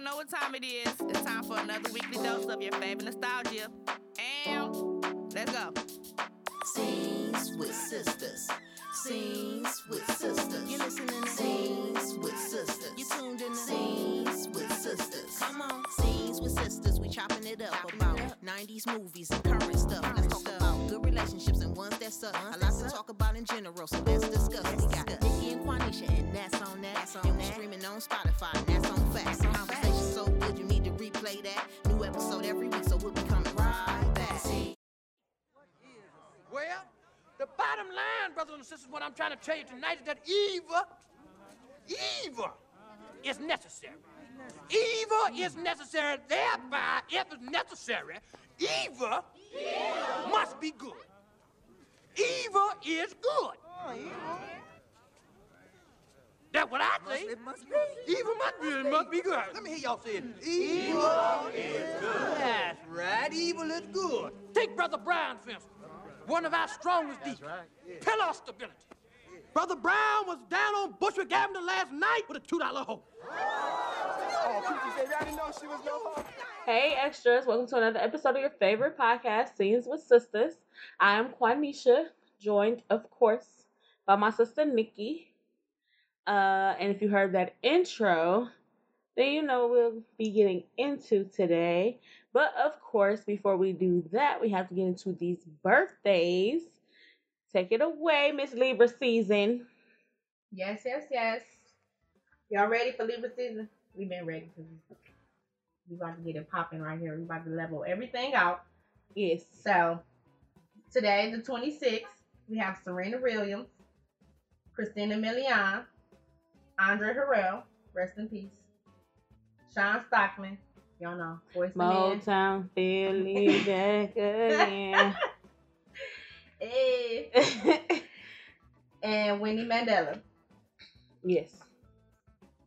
Y'all know what time it is. It's time for another weekly dose of your favorite nostalgia. And let's go. Scenes with Sistas. Scenes with Sistas. You listening to Scenes with Sistas. You tuned in to Scenes with Sistas. Come on, scenes with Sistas. We chopping it up Chopping about it up. 90s movies and current stuff. Let's talk stuff. about good relationships and ones that suck. Ones A lot to suck. talk about in general, so let's discuss. Let's we got discuss. Nikki and Quaneesha, and that's on that. That's on and we that. streaming on Spotify, bottom line, brothers and sisters, what I'm trying to tell you tonight is that evil, evil is necessary. Evil is necessary. Thereby, if it's necessary, evil must be good. Evil is good. That's what I say. It must be. Evil must be, it must be good. Let me hear y'all say it. Evil is good. That's right. Evil is good. Take Brother Brown, for instance, one of our strongest deacons. Pillar of stability. Brother Brown was down on Bushwick Avenue last night with a $2 hoe. Oh, Cookie said, I didn't know she was no hoe. Hey, extras! Welcome to another episode of your favorite podcast, Scenes with Sistas. I am Quaneesha, joined, of course, by my sister Nikki. Uh, and if you heard that intro, then you know we'll be getting into today. But of course, before we do that, we have to get into these birthdays. Take it away, Miss Libra season. Yes, yes, yes. Y'all ready for Libra season? We've been ready because we about to get it popping right here. We about to level everything out. Yes. So today, the 26th, we have Serena Williams, Christina Milian, Andre Harrell, rest in peace, Shawn Stockman, y'all know, voice. Motown, Philly back again. Hey, and Winnie Mandela. yes.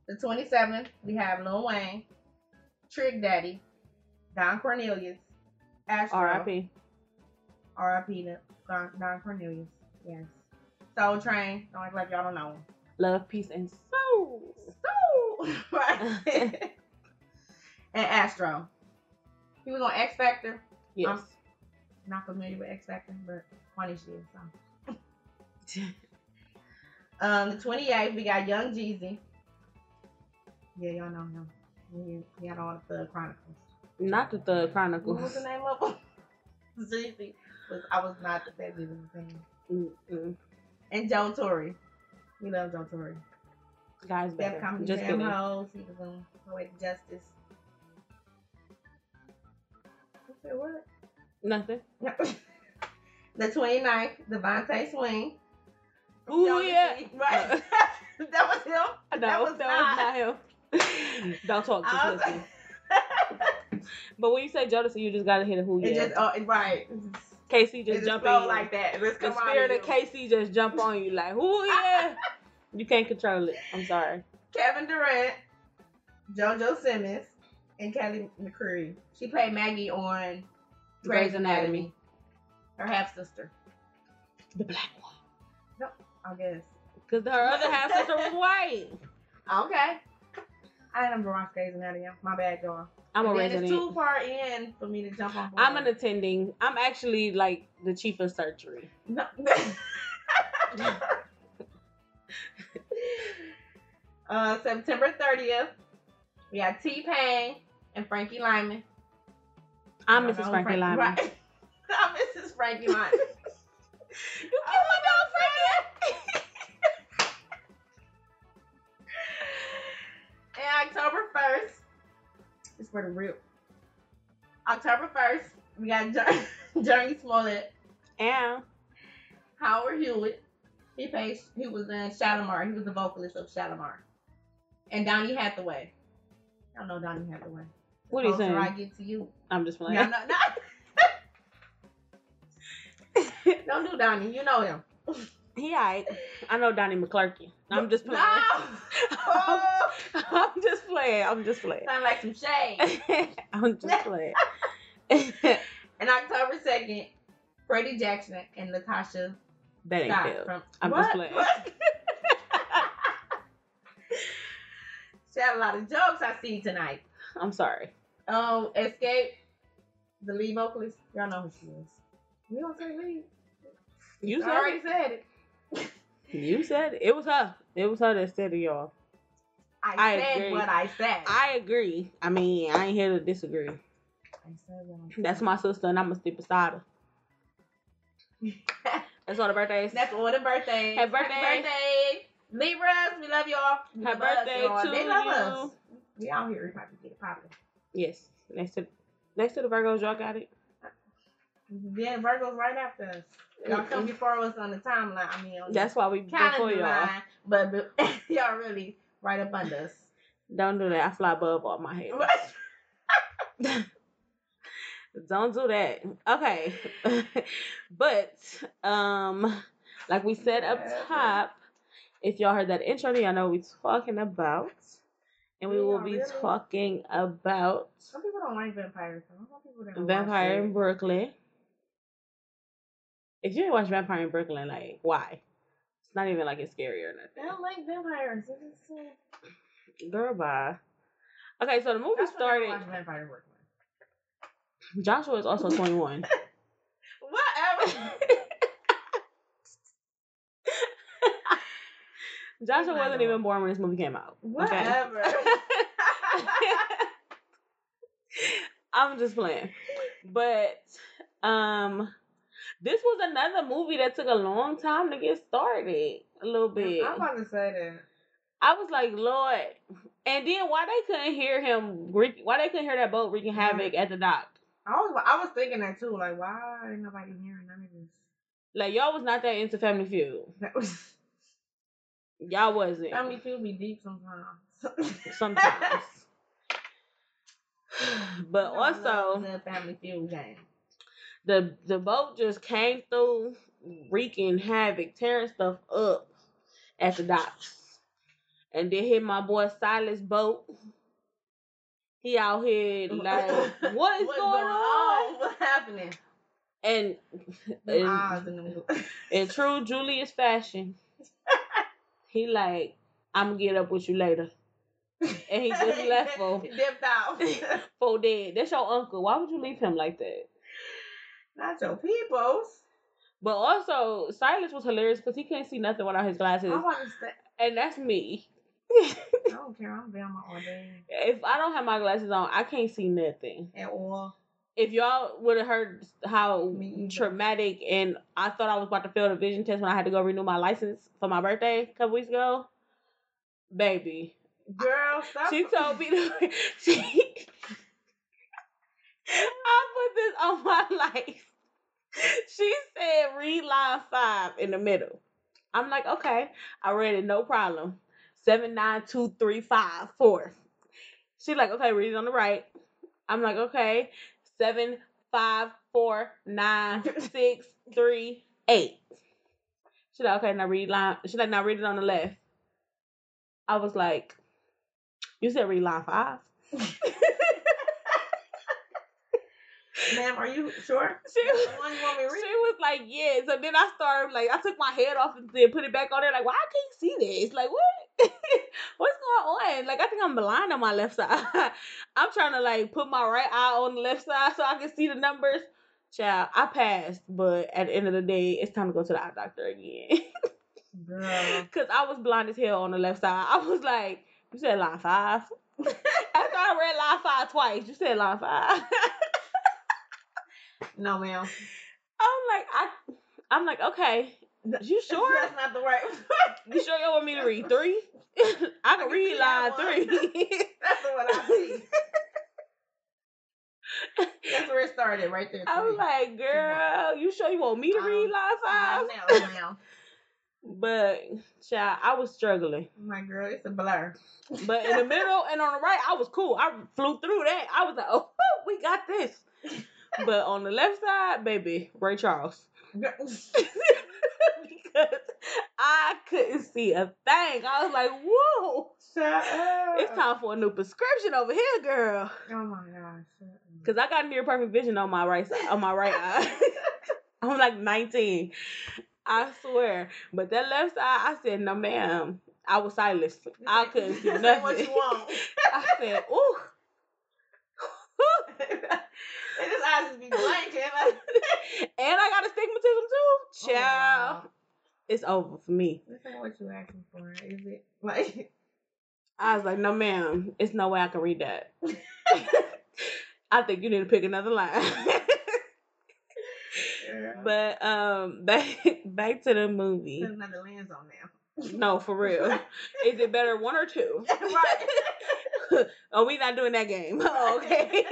The 27th, we have Lil Wayne, Trick Daddy, Don Cornelius, Astro, R.I.P. R.I.P. Don, Don Cornelius. Yes. Soul Train. Don't act like y'all don't know him. Love, peace, and soul. Soul. right. And Astro. He was on X Factor. Yes. Um, Not familiar with X Factor, but funny shit. So. Um, the 28th, we got Young Jeezy. Yeah, y'all know him. He, he had all the Thug Chronicles. Not the Thug Chronicles. What was the name of him? Jeezy. I was not the best Jeezy fan. Mm-mm. And Joe Torry. We love Joe Torry. Guys, better. Just kidding. Hoes. He was on Poetic Justice. Said what? Nothing. the 29th, DeVante Swing. Ooh, Jodeci. yeah. Right. that was him. No, that was not. him. Don't talk to was- But when you say Jodeci, you just gotta hit a who yeah. just, oh, right. K-Ci just just jump like that. Let's the spirit of of. K-Ci just jump on you like who yeah. you can't control it. I'm sorry. Kevin Durant, JoJo Simmons, and Kelly McCreary. She played Maggie on Grey's Grey's Anatomy. Anatomy. Her half sister, The black one. No, I guess. Cause her other half sister was white. Okay. I never watched Grey's Anatomy. My bad, girl. I'm a And then resident. It's too far in for me to jump on. Board. I'm an attending. I'm actually like the chief of surgery. No. uh, September 30th, we got T Pain and Frankie Lymon. I'm Mrs. Frankie Frank- Lymon. Right. I'm Mrs. Frankie Lymon. You killed oh my dog, Frankie. and October 1st, it's for the real. October 1st, we got Jurnee, Jurnee Smollett, And Howard Hewett. He played, he was in Shalamar. He was the vocalist of Shalamar. And Donny Hathaway. I know Donny Hathaway. What are you saying? I get to you. I'm just playing. Yeah, no, no. Don't do Donnie. You know him. He alright. I know Donnie McClurkin. I'm just playing. No. I'm just playing. I'm just playing. Sound like some shade. I'm just playing. And October 2nd, Freddie Jackson and LaTocha that ain't Scott from I'm what? just playing. What? she had a lot of jokes I see tonight. I'm sorry. Um, Xscape, the lead vocalist. Y'all know who she is. We don't say lead. You I said already it. said it. You said it. It was her. It was her that said it, y'all. I, I said agree. what I said. I agree. I mean, I ain't here to disagree. I said what I said. That's my sister, and I'm gonna stick beside her. That's all the birthdays. That's all the birthdays. Happy birthday. birthday. Libras, we love y'all. We Happy love us, birthday y'all. to They love you. us. We out here. We about to get it popping. Yes. Next to next to the Virgos, y'all got it. Yeah, Virgo's right after us. Y'all come before us on the timeline. I mean, That's why we before y'all. line, but, but y'all really right up under us. Don't do that. I fly above all my head. Don't do that. Okay. but um like we said up top, if y'all heard that intro, y'all know what we talking about. And we will be really? talking about Some people don't like vampires. Some people don't Vampire in. Brooklyn. If you ain't watch Vampire in Brooklyn, like why? It's not even like it's scary or nothing. don't like vampires. It's Girl, bye. Okay, so the movie I never started. watched Vampire in Brooklyn. Joshua is also 21. Whatever. Joshua wasn't even born when this movie came out. okay? Whatever. I'm just playing. But um this was another movie that took a long time to get started. A little bit. I'm about to say that. I was like, Lord. And then why they couldn't hear him why they couldn't hear that boat wreaking havoc at the dock? I was I was thinking that too. Like, why ain't nobody hearing none of this? Like y'all was not that into Family Feud. Y'all wasn't. I Family Feud be deep sometimes. sometimes. but You know, I love also the Family Feud game. the the boat just came through wreaking havoc, tearing stuff up at the docks. And then hit my boy Silas boat. He out here like, what is What's going, on? What's happening? And in, eyes in them. in true Julius fashion, he like, I'm gonna get up with you later. And he just left for dipped out. for dead. That's your uncle. Why would you leave him like that? Not your peoples. But also, Silas was hilarious because he couldn't see nothing without his glasses, I say. and that's me. I don't care. I'm Velma all day. if I don't have my glasses on, I can't see nothing. At all. If y'all would have heard how traumatic and I thought I was about to fail the vision test when I had to go renew my license for my birthday a couple weeks ago, baby, Girl, stop. she told me to. She, I put this on my life. She said, read line five in the middle. I'm like, okay. I read it, no problem. Seven, nine, two, three, five, four. She like, okay, read it on the right. I'm like, okay. Seven, five, four, nine, six, three, eight. She like, okay, now read line. She like, now read it on the left. I was like, you said read line five. Ma'am, are you sure? She was, one you want me to she was like, yeah. So then I started like I took my head off and then put it back on there. Like, why I can't see this? Like, what? What's going on? Like, I think I'm blind on my left side. I'm trying to like put my right eye on the left side so I can see the numbers. Child, I passed, but at the end of the day, it's time to go to the eye doctor again. Girl. Cause I was blind as hell on the left side. I was like, you said line five. After I read line five twice, you said line five. No, ma'am. I'm like, I, I'm like, okay. You sure? That's not the right. You sure you want me to read three? I can read line three. That's the one I see. That's where it started, right there. I was like, girl, you sure you want me to read Um, line five? Not now, now. But child, I was struggling. My girl, it's a blur. But in the middle and on the right, I was cool. I flew through that. I was like, oh, we got this. But on the left side, baby, Ray Charles. Because I couldn't see a thing. I was like, whoa. It's time for a new prescription over here, girl. Oh my gosh. Cause I got near perfect vision on my right side, on my right eye. I'm like 19. I swear. But that left side, I said, no ma'am. I was silenced. I couldn't see nothing. what you want. I said, ooh. And this eyes just be blanking. And I got astigmatism too. Oh, wow. It's over for me. This ain't what you asking for, is it? Like, I was like, no, ma'am, it's no way I can read that. I think you need to pick another line. but um, back back to the movie. put another lens on now. No, for real. Is it better one or two? right. oh, we not doing that game. Oh, okay.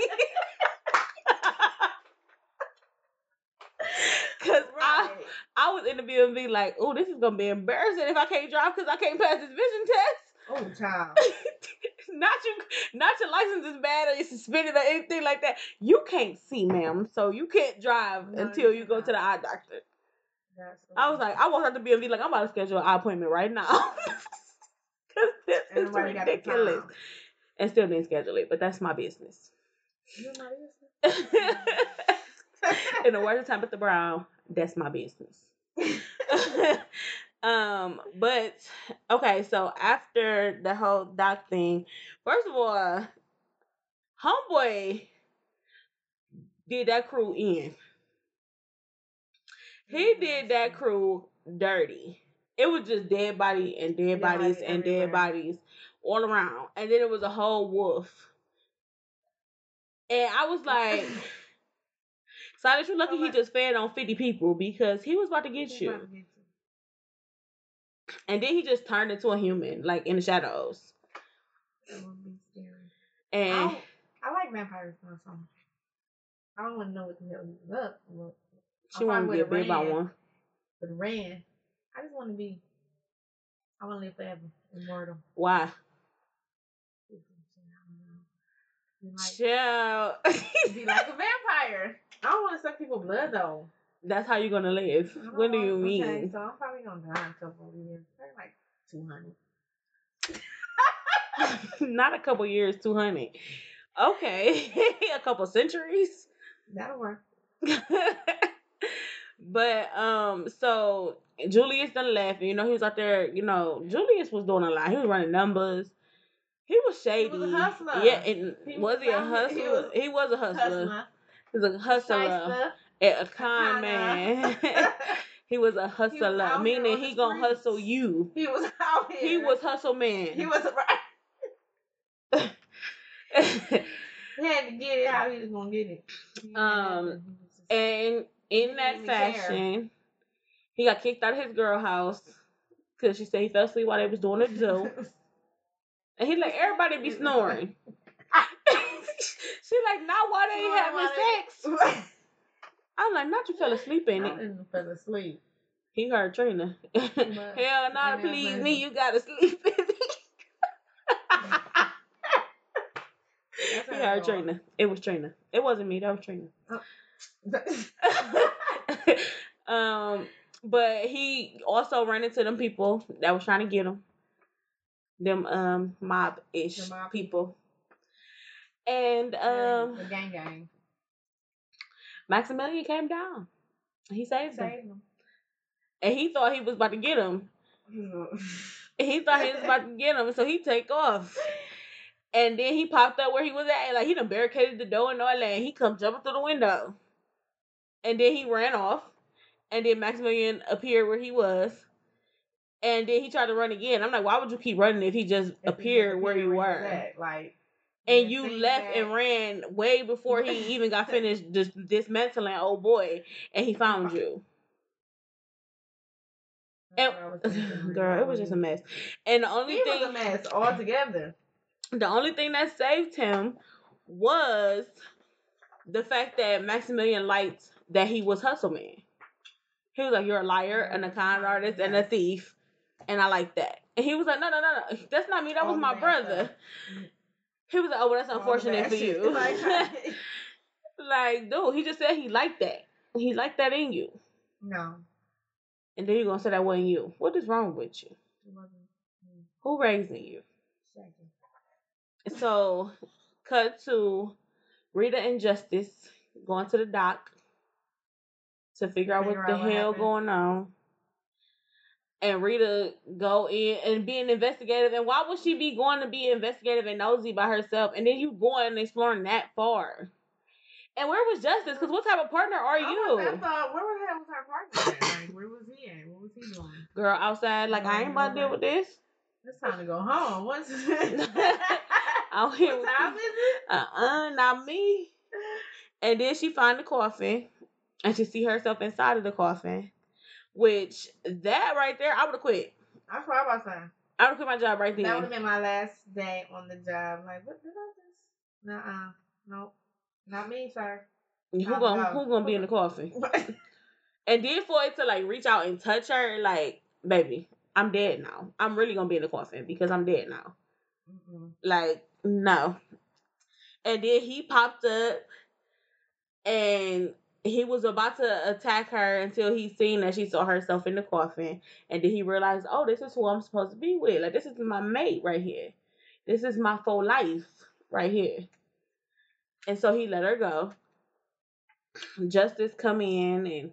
Cause I Right. I was in the BMV like, oh, this is gonna be embarrassing if I can't drive because I can't pass this vision test. Oh, child. not you, not your license is bad or you're suspended or anything like that. You can't see, ma'am, so you can't drive No, until you go to the eye doctor. That's I was like, I walked out the BMV like, I'm about to schedule an eye appointment right now. Cause this is got the ridiculous. And still didn't schedule it, but that's my business. You know this? In the words of Tabitha Brown, that's my business. um, but okay, so after the whole doc thing, first of all, homeboy did that crew in. He did that crew dirty. It was just dead body and dead bodies and dead bodies all around. And then it was a whole wolf. And I was like, Silas, you're lucky he just fed on 50 people because he was about to get you. And then he just turned into a human, like in the shadows. That would be scary. I, And don't- I like vampires so I don't want to know what the hell he was up. She I wanted to get bit by one. but ran. I just want to be. I want to live forever, immortal. Why? Chill. be like a vampire. I don't want to suck people's blood though. That's how you're gonna live. I What do you Okay, mean? so I'm probably gonna die in a couple of years. Probably like two hundred. Not a couple years, 200. Okay. a couple centuries. That'll work. but um, so Julius done left. and, You know, he was out there. You know, Julius was doing a lot. He was running numbers. He was shady. He was a hustler. Yeah, and He was was he a hustler? he He was was, a hustler. Hustler. He was a hustler and a con Kinda. man. he was a hustler, here meaning he gonna streets. hustle you. he was out here. He was hustle man. He was right. He had to get it how he was gonna get it. He Um, to- he was just- And in that didn't care. fashion, he got kicked out of his girl house because she said he fell asleep while they was doing the do. And he like everybody be snoring. she like not while they Snoring having sex. I'm like not you fell asleep in I it. didn't fell asleep. He heard Trina. Hell I nah, please me, you gotta sleep in it. That's he heard it. Trina. It was Trina. It wasn't me. That was Trina. um, but he also ran into them people that was trying to get him. Them um mob ish people. And um the gang gang. Maximilian came down. He saved him. Him. And he thought he was about to get him. He thought he was about to get him, so he take off. And then he popped up where he was at, like he done barricaded the door and all that. And he come jumping through the window, and then he ran off. And then Maximilian appeared where he was, and then he tried to run again. I'm like, why would you keep running if he just If appeared just where you were? he Like And you left that- and ran way before he even got finished just dismantling old boy, and he found you. That's what I was thinking. Girl, it was just a mess. And the only He thing was a mess altogether. the only thing that saved him was the fact that Maximilian liked that he was hustle man. He was like, "You're a liar and a con artist and a thief," and I like that. And he was like, "No, no, no, no, that's not me. That was oh, my brother." He was like, "Oh, well, that's oh, unfortunate bad for you." Like, like, dude, he just said he liked that. He liked that in you, no. and then you're gonna say that wasn't you. What is wrong with you? It wasn't me. Who raising you? Second. So, cut to Rita and Justice going to the dock to figure out what the out what hell happened. going on. And Rita go in and being investigative. And why would she be going to be investigative and nosy by herself? And then you going and exploring that far. And where was Justice? Because what type of partner are I was- I you? thought, where the hell was her partner? at? Like, where was he at? What was he doing? Girl, outside, like, I ain't about to deal with this. It's time to go home. What's Out here what time is it? uh-uh, not me. And then she find the coffin, and she see herself inside of the coffin, which that right there, I would have quit. I saying. I would have quit my job right there. That would have been my last day on the job. Like, what did I just? Nuh-uh. Nope. Not me, sir. Who gonna go. who gonna be in the coffin? And then for it to like reach out and touch her, like, baby, I'm dead now. I'm really gonna be in the coffin because I'm dead now. Mm-mm. Like, no. And then he popped up and he was about to attack her until he seen that she saw herself in the coffin. And then he realized, oh, this is who I'm supposed to be with. Like, this is my mate right here. This is my full life right here. And so he let her go. Justice come in and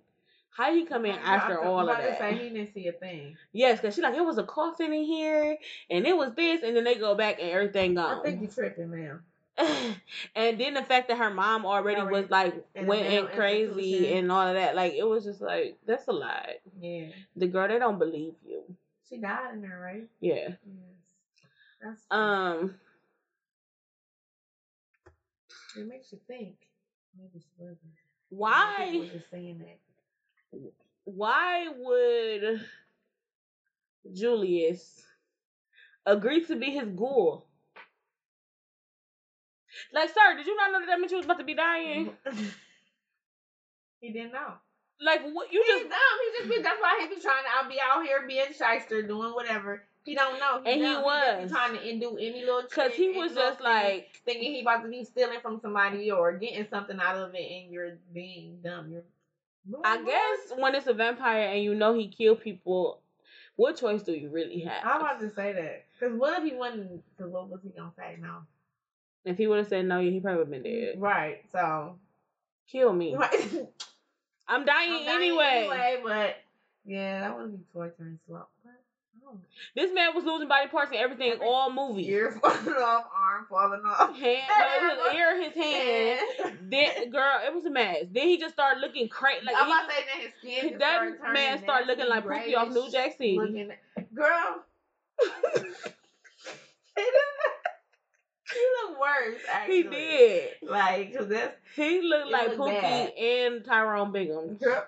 how he come in after all of that? say he didn't see a thing. Yes, because she like it was a coffin in here, and it was this, and then they go back and everything gone. I think you tripping, man. and then the fact that her mom already Already was like went mental crazy and all of that, like it was just like that's a lot. Yeah. The girl they don't believe you. She died in there, right? Yeah. Yes. That's Um. it makes you think. Maybe she wasn't. People Why? just saying that. Why would Julius agree to be his ghoul? Like, sir, did you not know that that meant you was about to be dying? he didn't know. Like, what you He's just dumb. He just be. That's why he be trying to. I'll be out here being shyster, doing whatever. He don't know. And he dumb. just was. be trying to do any little. Because he was just like, thinking he about to be stealing from somebody or getting something out of it, and you're being dumb. You're. I guess when it's a vampire and you know he killed people, what choice do you really have? I'm about to say that because what if he wasn't? Because what was he gonna say? No. If he would have said no, he probably would have been dead. Right. So. Kill me. Right. I'm dying, I'm dying anyway. anyway, but yeah, that would be torturing slow. But I. This man was losing body parts and everything Every- all movie. Ear falling off, arm falling off. Hand, no, his ear, his hand. And- Then, girl, it was a mess. Then he just started looking crazy. Like I'm about to say that his skin. just that started man started looking like Pookie off New Jack City. Looking, girl. he did- he looked worse. Actually. He did. Like, cause that's He looked like looked Pookie bad. and Tyrone Biggums. girl.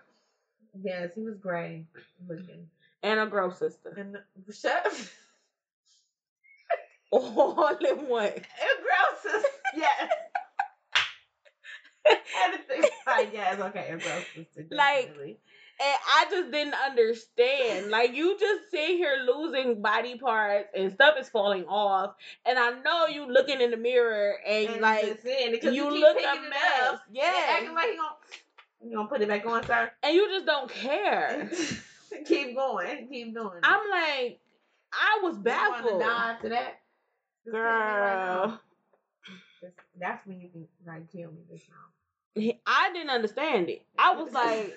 Yes, he was gray looking. and a gross sister. And shut. All in one. It grosses. Yes. Everything. Like, yes, okay, it grosses. Like, definitely. And I just didn't understand. Like you just sit here losing body parts and stuff is falling off. And I know you looking in the mirror and, And like just saying it 'cause you look a mess. up Yeah. acting like he gonna, you gonna put it back on, sir. And you just don't care. keep going, keep doing. it. I'm like, I was You baffled. die after that, Just me right. Girl. That's- when you can like kill me this now. I didn't understand it. I was like,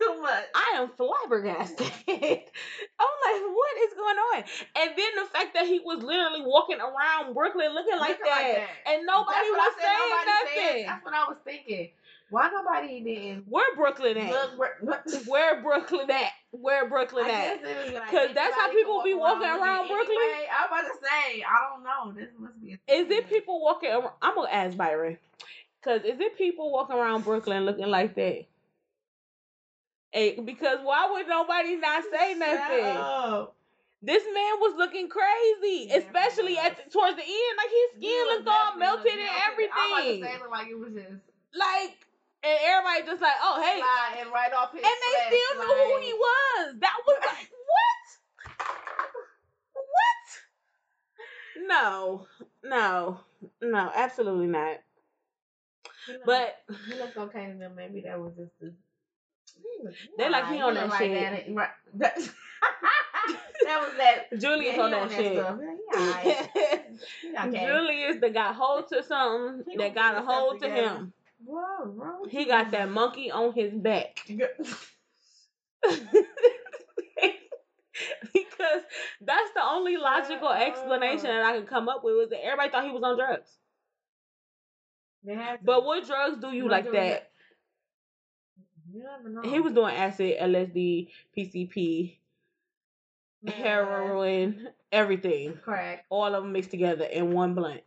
too much. I am flabbergasted. I'm like, what is going on? And then the fact that he was literally walking around Brooklyn looking like, Looking that, like that. and nobody That's was said, saying nobody said- nothing. That's what I was thinking. Why nobody didn't Where Brooklyn at? look? Where, Brooklyn at? Where Brooklyn at? Because like that's how people be walking around looking Brooklyn? Anyway, I was about to say, I don't know. This must be. A Is it people walking around? I'm gonna ask Byron. Cause is it people walking around Brooklyn looking like that? Hey, because why would nobody not say nothing? This man was looking crazy, Yeah, especially at the, towards the end. Like his skin looked all melted and everything. I'm about to say, like it was just Like, and everybody just like, oh hey, sliding right off his. and they still knew who he was. That was like what? What? No, no, no, absolutely not. But he looked okay to them. Maybe that was just the. he They like he on that like shit. That, right. that, that was that. Julius yeah, on that shit. stuff. Yeah, he alright. He okay. Julius that got hold to something He that got a hold to together. him. Whoa, with He got that monkey on his back. because that's the only logical explanation uh. that I could come up with was that everybody thought he was on drugs. They have to. But what drugs do you like that? You never know. He was doing acid, LSD, PCP, Yes. heroin, everything. crack. All of them mixed together in one blunt.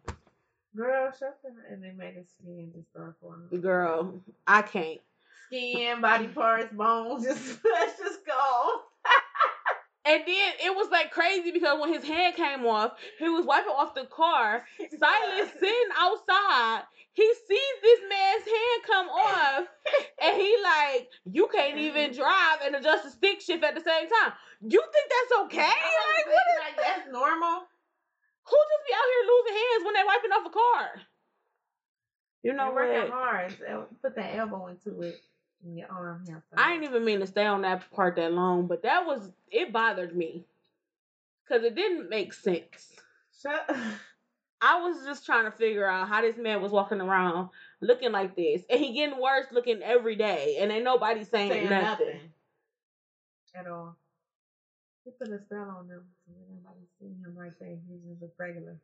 Girl, shut the and they made his skin just start forming. Girl, I can't. Skin, body parts, bones, just let's just go. And then it was like crazy because when his hand came off, he was wiping off the car. Silas sitting outside. He sees this man's hand come off, and he like, you can't even mm-hmm. drive and adjust the stick shift at the same time. You think that's okay? Like, what is like that's normal. Who just be out here losing hands when they wiping off a car? You know You working hard. So put that elbow into it and your arm here. I ain't even mean to stay on that part that long, but that was it bothered me because it didn't make sense. shut. I was just trying to figure out how this man was walking around looking like this, and he getting worse looking every day, and ain't nobody saying, saying nothing. nothing at all. He put a spell on them. So nobody seen him right there. He was just a regular.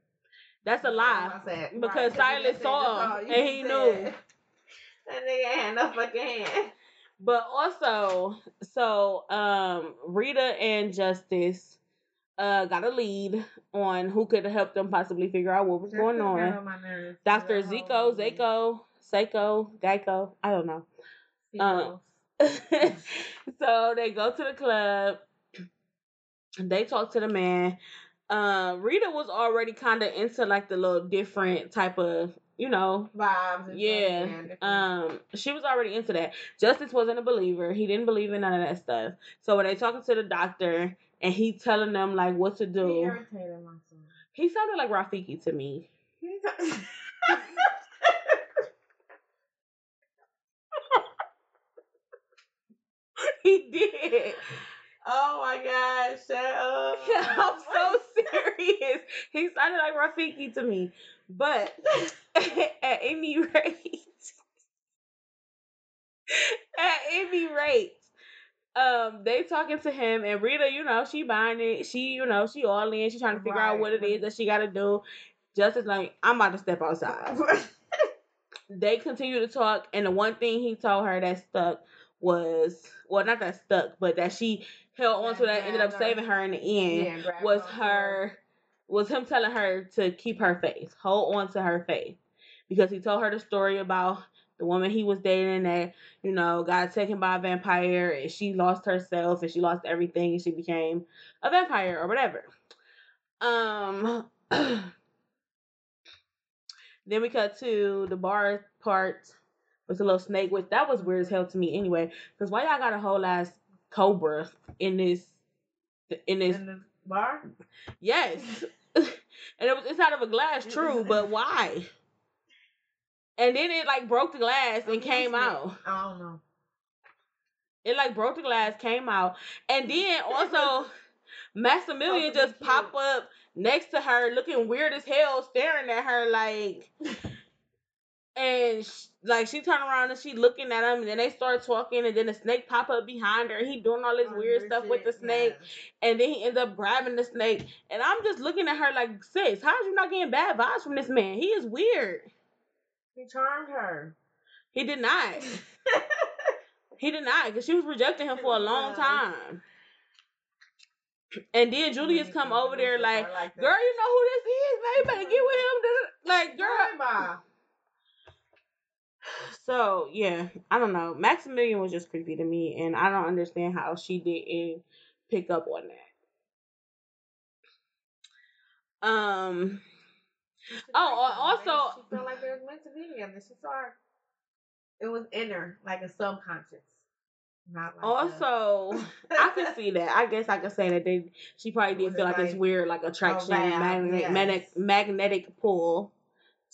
That's a lie all I said. because Right, 'cause Silas saw him and he said. knew. That nigga had no fucking hand. But also, so um, Rita and Justice uh got a lead on who could help them possibly figure out what was going on. Doctor That Zico, movie. Seiko, Geico, I don't know. Zico. so they go to the club. They talk to the man. Uh, Rita was already kind of into like the little different type of, you know, vibes. Yeah, Um, she was already into that. Justice wasn't a believer. He didn't believe in none of that stuff. So when they talking to the doctor and he telling them like what to he do, irritated my son. he sounded like Rafiki to me. He- he did. oh my god! Shut up. I'm so serious. He sounded like Rafiki to me. But at any rate, at any rate, um, they talking to him and Rita, you know, she buying it. She, you know, she all in. She trying to figure out what it is that she got to do. Justice like, I'm about to step outside. they continue to talk, and the one thing he told her that stuck was, well, not that stuck, but that she held on to that ended up saving her in the end Yeah, was her was him telling her to keep her faith, hold on to her faith, because he told her the story about the woman he was dating that you know got taken by a vampire and she lost herself and she lost everything and she became a vampire or whatever. Um. then we cut to the bar part with the little snake, which that was weird as hell to me anyway. Because why y'all got a whole ass cobra in this in this in the bar. Yes. and it was inside of a glass, true, but why? And then it like broke the glass and came out. I don't know. It like broke the glass, came out. And then also Maximilian just pop up next to her looking weird as hell, staring at her like and sh- like she turned around and she looking at him and then they start talking and then the snake pop up behind her and he doing all this Oh, weird stuff with the snake and then he ends up grabbing the snake. And I'm just looking at her like, sis, how's you not getting bad vibes from this man? He is weird. He charmed her. He did not. he did not, because she was rejecting him for a long time. And then Julius come over there like, like girl, you know who this is, man. You better get with him. Like, girl. So yeah, I don't know. Maximilian was just creepy to me, and I don't understand how she didn't pick up on that. Um. Oh, like also- she felt like they was meant to be together. She saw. It was inner, like a subconscious, not like Also, I can see that. I guess I could say that they she probably did feel like, like weird, like attraction, vibe, magnetic, yes. magnetic, magnetic pull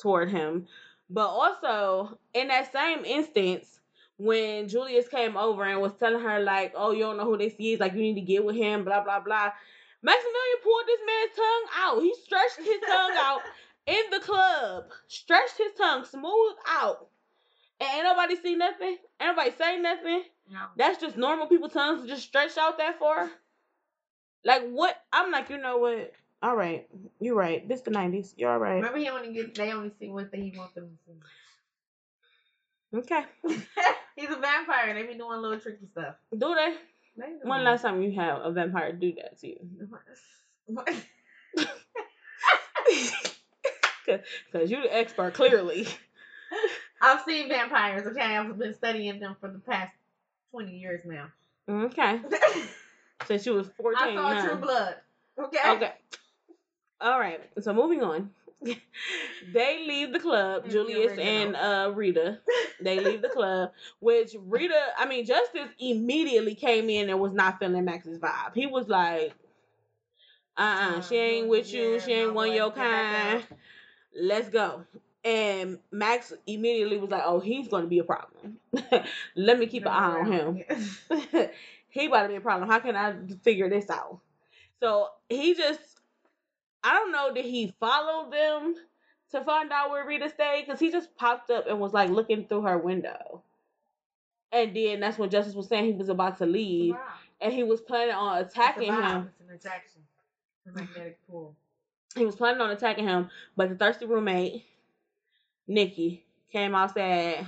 toward him. But also in that same instance, when Julius came over and was telling her like, "Oh, you don't know who this is. Like, you need to get with him." Blah blah blah. Maximilian pulled this man's tongue out. He stretched his tongue out in the club. Stretched his tongue smooth out. And ain't nobody see nothing. Ain't nobody say nothing. No. That's just normal people tongues just stretched out that far. Like what? I'm like, you know what? All right, you're right. This the '90s. You're all right. Remember, he only get they only see what they want them to see. Okay. He's a vampire. They be doing little tricky stuff. Do they? They. When last time you had a vampire do that to you? Because you're the expert, clearly. I've seen vampires. Okay, I've been studying them for the past twenty years now. Okay. Since you was 14. I saw huh? True Blood. Okay. Okay. All right. So moving on. they leave the club, It's Julius and uh Rita. They leave the club, which Rita, I mean, Justice immediately came in and was not feeling Max's vibe. He was like, uh uh she ain't with you, Yeah, she ain't one your kind. Let's go. And Max immediately was like, oh, he's going to be a problem. Let me keep an eye on him. he about to be a problem. How can I figure this out? So he just, I don't know, did he follow them to find out where Rita stayed? Because he just popped up and was like looking through her window. And then that's when Justice was saying he was about to leave. Wow. And he was planning on attacking him. It's an attraction. A magnetic pull. He was planning on attacking him, but the thirsty roommate, Nikki, came outside.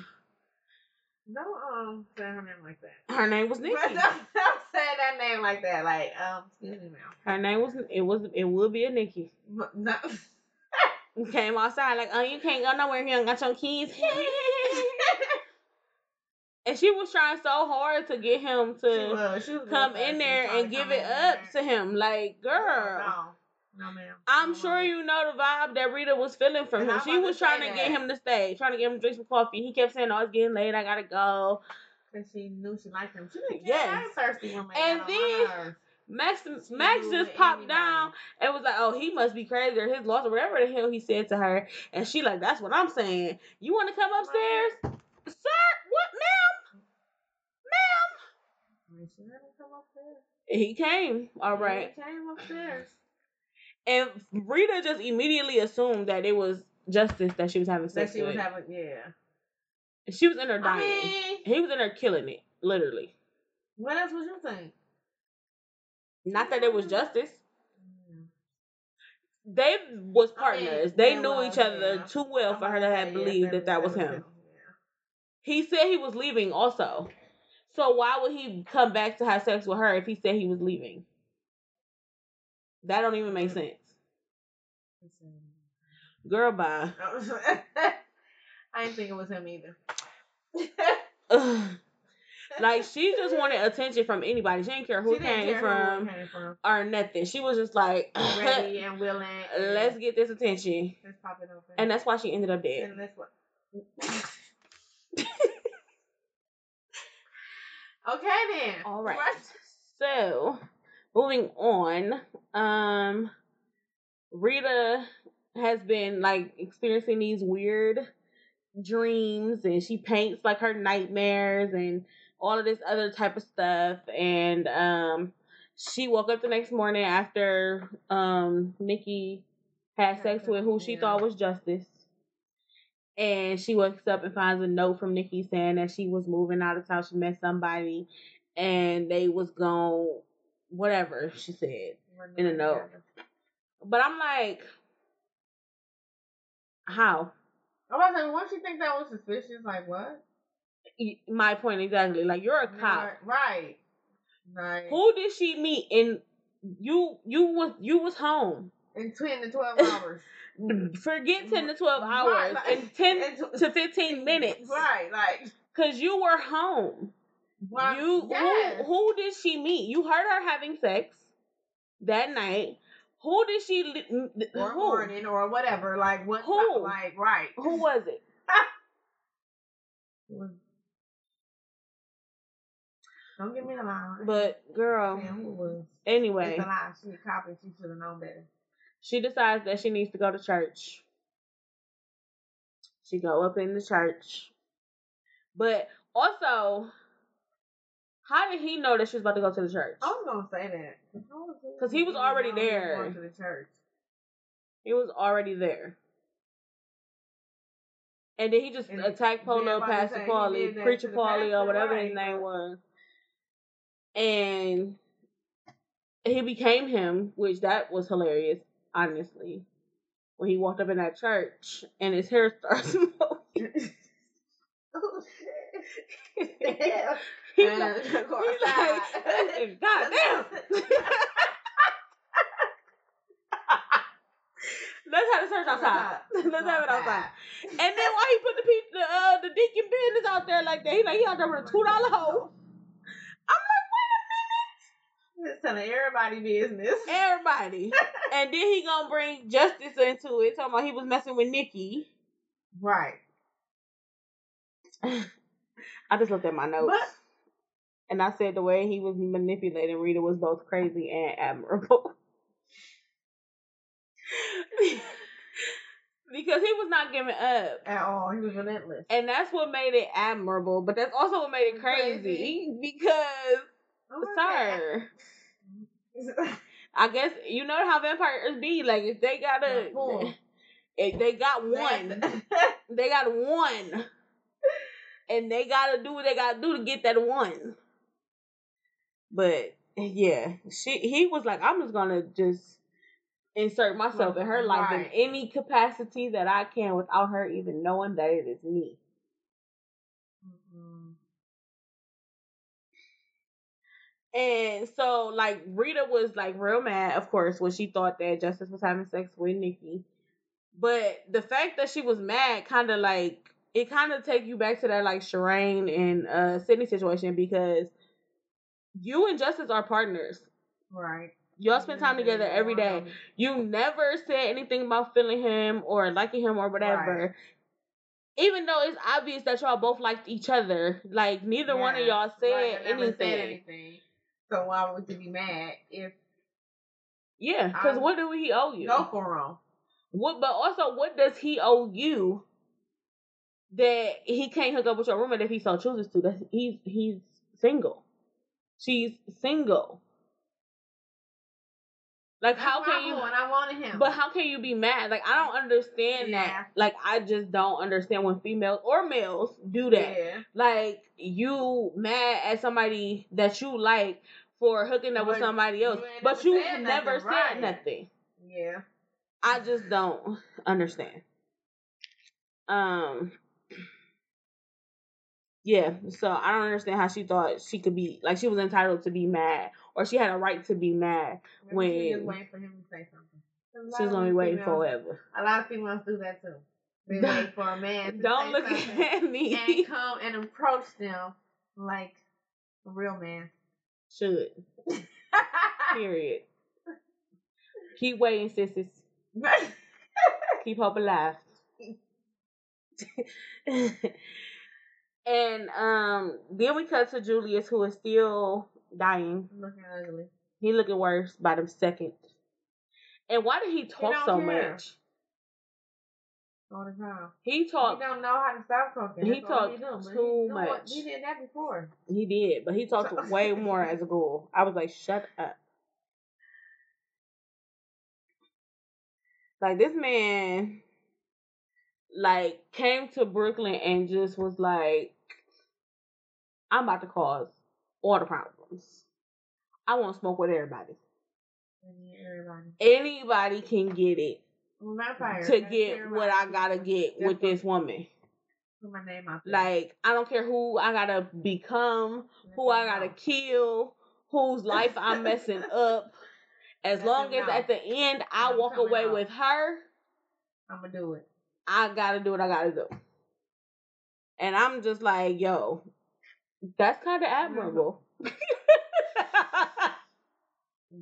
Don't um say her name like that. Her name was Nikki. Don't, don't say that name like that. Like um, excuse me, ma'am. Her name was it was it would be a Nikki. But No. Came outside like, oh, you can't go nowhere if you don't got your keys. and she was trying so hard to get him She to was. She was come in there and give it up there. to him. Like, girl. No, no, ma'am. I'm No, sure ma'am. you know the vibe that Rita was feeling from And him. She about to was trying to get him to stay, trying to get him to drink some coffee. He kept saying, "Oh, it's getting late. I gotta go." And she knew she liked him. She didn't Yes. care. Thirsty woman. And then- Max She Max just popped anybody. down and was like, "Oh, he must be crazy or his loss or whatever the hell he said to her." And she like, "That's what I'm saying. You want to come upstairs, sir? What, ma'am? Ma'am?" She him come upstairs. He came. All right. He came upstairs. And Rita just immediately assumed that it was Justice that she was having sex. That she was with. having, yeah. she was in there I dying. mean, he was in her killing it, literally. what else was you saying? Not that it was mm. Justice. They was I mean, partners. they knew was, each other yeah. too well for her to have yeah, believed that that was him. He said he was leaving also. So why would he come back to have sex with her if he said he was leaving? That don't even make sense. Girl, bye. I didn't think it was him either. Like she just wanted attention from anybody. She didn't care who came care from who came from. or nothing. She was just like, Ready and willing. let's get this attention. let's pop it open. And that's why she ended up dead. and what. okay then. All right. So, moving on. Um Rita has been like experiencing these weird dreams and she paints like her nightmares and all of this other type of stuff and um she woke up the next morning after um Nikki had sex with who she Yeah. thought was Justice. And she wakes up and finds a note from Nikki saying that she was moving out of town. She met somebody and they was gone whatever she said. in a note. But I'm like, how? I was like, won't you think that was suspicious? Like what? My point exactly. Like you're a cop. Right. Right. Who did she meet? And you you was you was home. In ten to twelve hours. Forget ten to twelve Right, hours like- and ten and to fifteen minutes. Right. Like. Cause you were home. Why, You yes. who who did she meet? You heard her having sex that night. Who did she? li- or who? morning or whatever. Like what? Who? Like right. Who was it? Don't give me a lie. But girl, Damn, who was? anyway, It's a lie. She a cop and she should have known better. she decides that she needs to go to church. She go up in the church, but also, how did he know that she was about to go to the church? I was gonna say that because he was already there. Going to the church. He was already there. And then he just And attacked Polo, Pastor Pauly, Preacher Pauly, or whatever right, his name was. And he became him, which that was hilarious, honestly. When he walked up in that church and his hair starts moving. Oh shit. He's And like, of course, he's like, I- God damn. Let's have the church outside. Let's have it outside. And then why he put the pe- the uh, the deacon business out there like that? He like he out there with a two dollar hoe. I'm like, wait a minute. Just telling everybody business. wait a minute, everybody. and then he gonna bring justice into it, talking about he was messing with Nikki. Right. I just looked at my notes. But And I said the way he was manipulating Rita was both crazy and admirable. because he was not giving up. at all, he was relentless. And that's what made it admirable, but that's also what made it crazy. Because, Oh sir, I guess you know how vampires be. Like if they got a, if they got one, they got one, and they gotta do what they gotta do to get that one. But yeah, she he was like, I'm just gonna just insert myself in her life in any capacity that I can without her even knowing that it is me. Mm-mm. And so, like, Rita was like real mad, of course, when she thought that Justice was having sex with Nikki. But the fact that she was mad, kind of like, it kind of take you back to that like Shireen and uh Sydney situation because you and Justice are partners. Right. Y'all spend time together every day. You never said anything about feeling him or liking him or whatever. Even though it's obvious that y'all both liked each other, like neither one of y'all said Right, anything. said anything. So why would you be mad if Yeah, because what do he owe you? go for him? What? But also, what does he owe you that he can't hook up with your roommate if he so chooses to? That he's he's single. She's single. Like how can you? And I wanted him. But how can you be mad? Like I don't understand Yeah. that. Like I just don't understand when females or males do that. Yeah. Like you mad at somebody that you like for hooking up with somebody else, ain't but you said never nothing, said right. nothing. Yeah. I just don't understand. Um Yeah, so I don't understand how she thought she could be like she was entitled to be mad or she had a right to be mad. Maybe she When- waiting for him to say something. 'Cause a lot She's gonna be waiting forever. A lot of females do that too. They wait for a man to Don't look at me and me. come and approach them like a real man. Should. Period. Keep waiting, sisters. Keep hope alive. And um then we cut to Julius who is still dying. Looking ugly. He looking worse by the second. And why did he talk don't so care. much? All the time. He He talked. don't know how to stop talking. He That's talked do, too he much. He did that before. He did, but he talked way more as a ghoul. I was like, shut up. Like this man, like came to Brooklyn and just was like, I'm about to cause all the problems. I want to smoke with everybody. Everybody. Anybody can get it Well, to That's get everybody. what I gotta get That's with this woman. My name. Like I don't care who I gotta become, who I gotta kill, whose life I'm messing up. As long as know. at the end I I'm walk away out. with her, I'm gonna do it. I gotta do what I gotta do. And I'm just like, yo, that's kind of admirable.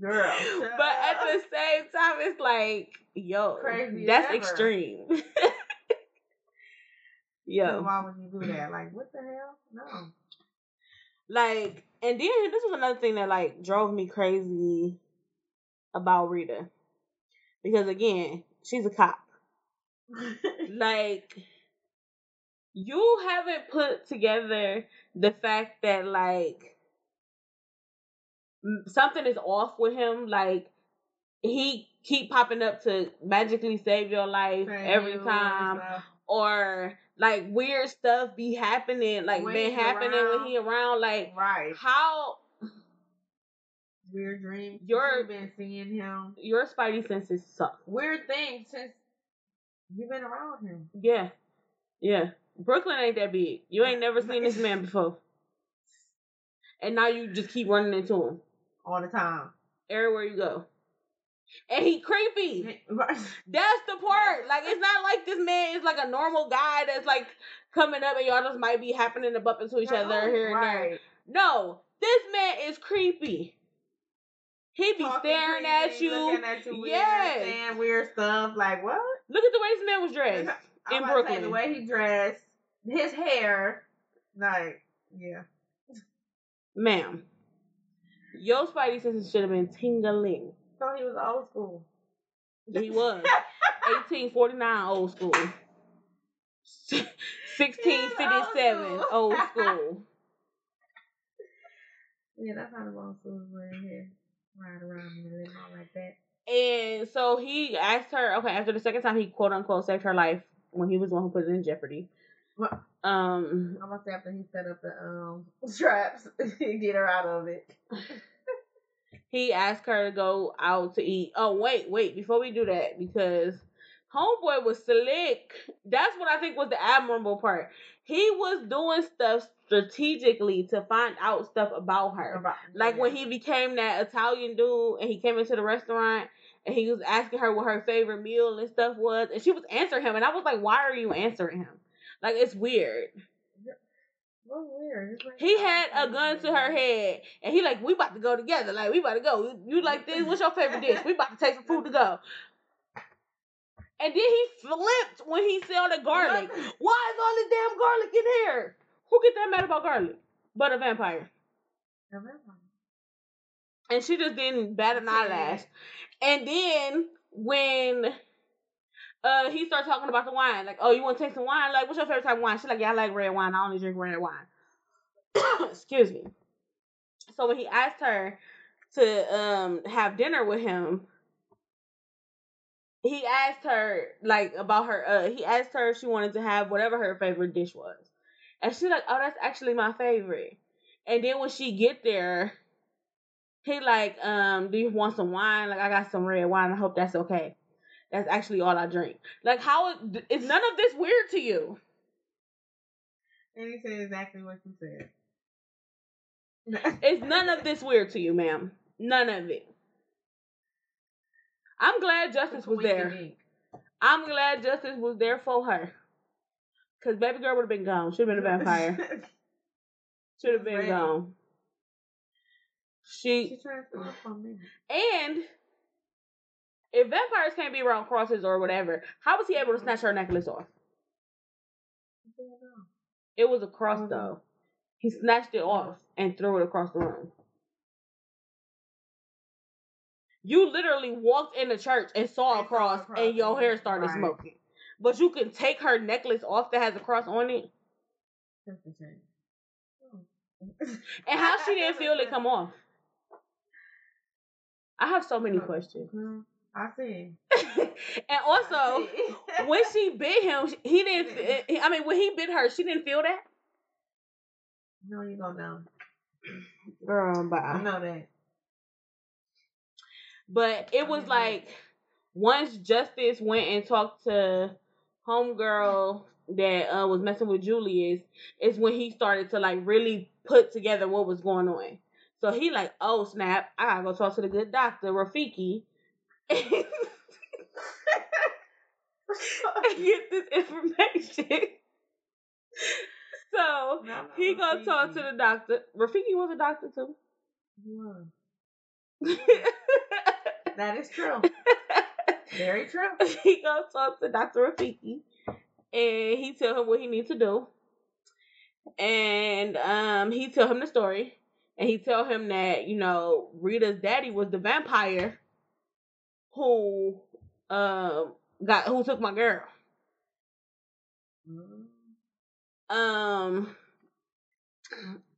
Girl. but at the same time, it's like, yo, Crazy that's extreme. Yo, why would you do that? Like, what the hell? No. like, and then this was another thing that like drove me crazy about Rita, because again, she's a cop. like you haven't put together the fact that like something is off with him like he keep popping up to magically save your life every time or like weird stuff be happening like When been happening around. when he around like Right. how Weird dreams. Your- You've been seeing him. your spidey senses suck Weird things since you've been around him. yeah yeah Brooklyn ain't that big. You ain't never seen this man before. And now you just keep running into him all the time. everywhere you go. And he creepy. That's the part. Like it's not like this man is like a normal guy that's like coming up and y'all just might be happening to bump into each other here and there. No, this man is creepy. He be Talking staring creepy, at you. looking at you weird, Yes. saying weird stuff. Like what? Look at the way this man was dressed in about to say, Brooklyn. the way he dressed, his hair, like yeah. Ma'am, your spidey senses should have been tingling. So he was old school. He was 1849 old school. 1657 old school. Yeah, that's how the old school was wearing hair. Ride around and live all like that. And so he asked her, okay, after the second time he quote unquote saved her life when he was the one who put it in jeopardy. Well- Um, Almost after he set up the um traps, get her out of it. he asked her to go out to eat. Oh, wait, wait, before we do that, because Homeboy was slick. That's what I think was the admirable part. He was doing stuff strategically to find out stuff about her. About- Like when he became that Italian dude and he came into the restaurant and he was asking her what her favorite meal and stuff was, and she was answering him, and I was like, "Why are you answering him? Like it's weird." Weird. Like- He had a gun to her head, and he like, "We about to go together. Like we about to go. You like this? What's your favorite dish? We about to take some food to go." And then he flipped when he saw the garlic. Why is all this damn garlic in here? Who get that mad about garlic? But a vampire. A vampire. and she just didn't bat an eyelash. And then when uh he started talking about the wine, like, oh, you want to take some wine? Like, what's your favorite type of wine? She's like, yeah, I like red wine. I only drink red wine. Excuse me. So when he asked her to um have dinner with him, he asked her like about her uh he asked her if she wanted to have whatever her favorite dish was. And she's like, Oh, that's actually my favorite. And then when she get there, he like, um, do you want some wine? Like I got some red wine. I hope that's okay. That's actually all I drink. Like how is, none of this weird to you? And he said exactly what you said. Is none of this weird to you, ma'am? None of it. I'm glad Justice was there. I'm glad Justice was there for her. Cause baby girl would have been gone. Should have been a vampire. Should have been gone. She she transferred from me. And if vampires can't be around crosses or whatever, how was he able to snatch her necklace off? It was a cross though. He snatched it off and threw it across the room. You literally walked in the church and saw a And saw a cross and your hair started smoking. But you can take her necklace off that has a cross on it. That's the thing. And how she didn't feel it come off. I have so many questions. I see. and also, when she bit him, he didn't. I mean, when he bit her, she didn't feel that. no, you go down. Girl, But I know that. But it was like once Justice went and talked to homegirl that uh, was messing with Julius, is when he started to like really put together what was going on. So he like, oh snap, I gotta go talk to the good doctor Rafiki. And get this information. so No, no, he gonna talk to the doctor. Rafiki was a doctor too. Yeah. That is true. Very true. he gonna talk to Dr. Rafiki and he tell him what he needs to do. And um he tell him the story. And he tell him that, you know, Rita's daddy was the vampire who um got who took my girl. Um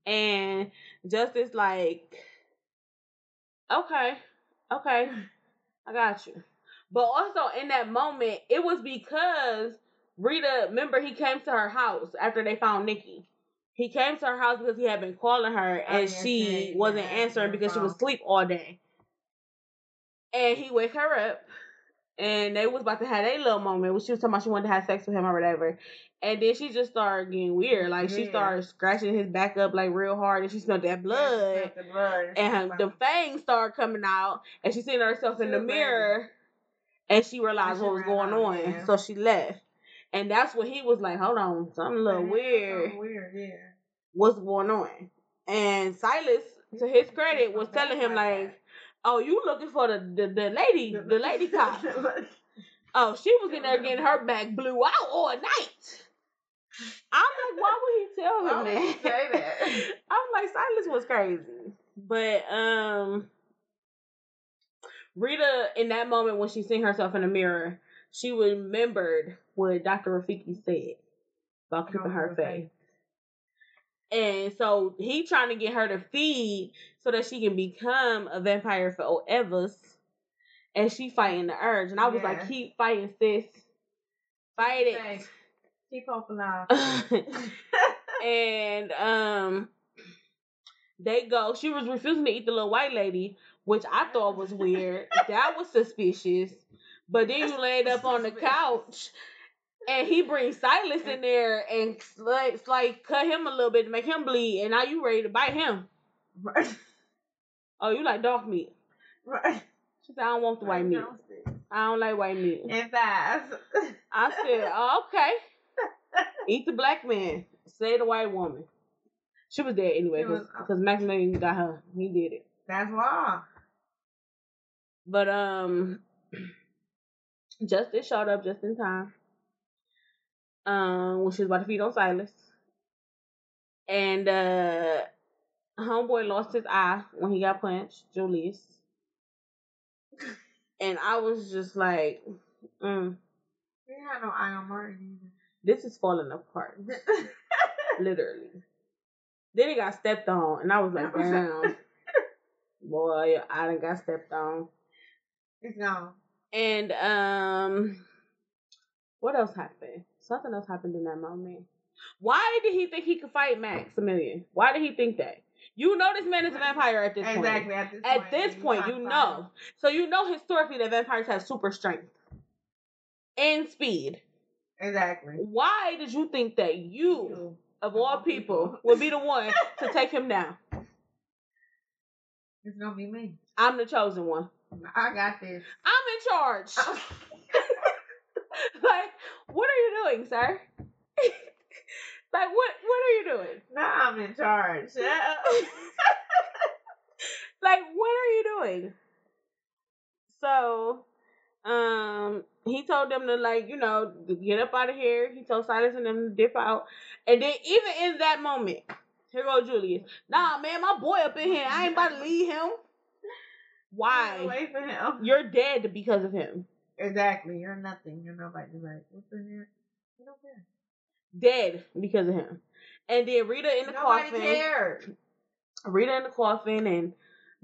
and Justice like okay, okay, I got you. But also in that moment, it was because Rita, remember he came to her house after they found Nikki. He came to her house because he had been calling her Oh, and she she- wasn't answering because she was asleep all day. And he wake her up and they was about to have a little moment when she was talking about she wanted to have sex with him or whatever. And then she just started getting weird. Like she Yeah. started scratching his back up like real hard and she smelled that blood. Blood. And her, the fangs started coming out and she seen herself in the was ready. mirror and she realized she what was going on. So she left. And that's when he was like, Hold on, something a little weird Something weird, yeah. what's going on. And Silas, to his credit, was telling him like, "Oh, you looking for the the, the lady, the lady cop? Oh, she was in there getting her back blew out all night." I'm like, why would he tell him that? that? I'm like, Silas was crazy, but um, Rita in that moment when she seen herself in the mirror, she remembered what Dr. Rafiki said about keeping her faith. And so he trying to get her to feed so that she can become a vampire forever. And she fighting the urge. And I was Yeah. like, keep fighting, sis. Fight it. Keep hoping out. and um they go. She was refusing to eat the little white lady, which I thought was weird. that was suspicious. But then you laid up on the couch and he brings Silas in there and like, like cut him a little bit to make him bleed, and now you ready to bite him. Oh, you like dog meat. Right. She said, I don't want the white meat. I don't like white meat. And thighs. I said, oh, okay. Eat the black man. Say the white woman. She was dead anyway because Maximilian got her. He did it. That's why. But um, Justice showed up just in time. Um, when she was about to feed on Silas, and uh, homeboy lost his eye when he got punched, Julius. And I was just like, mm, We had no eye on Martin either. this is falling apart, literally. Then he got stepped on, and I was like, damn, boy, I done got stepped on. it's gone. And um, what else happened? Something else happened in that moment. Why did he think he could fight Maximilian? Why did he think that? You know this man is a vampire at this point. Exactly. At this At point, this you point, you know. So you know historically that vampires have super strength and speed. Exactly. Why did you think that you, of all people, would be the one to take him down? It's gonna be me. I'm the chosen one. I got this. I'm in charge. like, what are you doing, sir? Like, what what are you doing? now I'm in charge. Like, what are you doing? So, um, he told them to like, you know, get up out of here. He told Silas and them to dip out. And then even in that moment, here go Julius. Nah, man, my boy up in here. I ain't about to leave him. Why? Wait for him. You're dead because of him. Exactly. You're nothing. You're nobody. Like, what's in here? You don't care. Dead because of him. And then Rita in the Nobody coffin. cared. Rita in the coffin and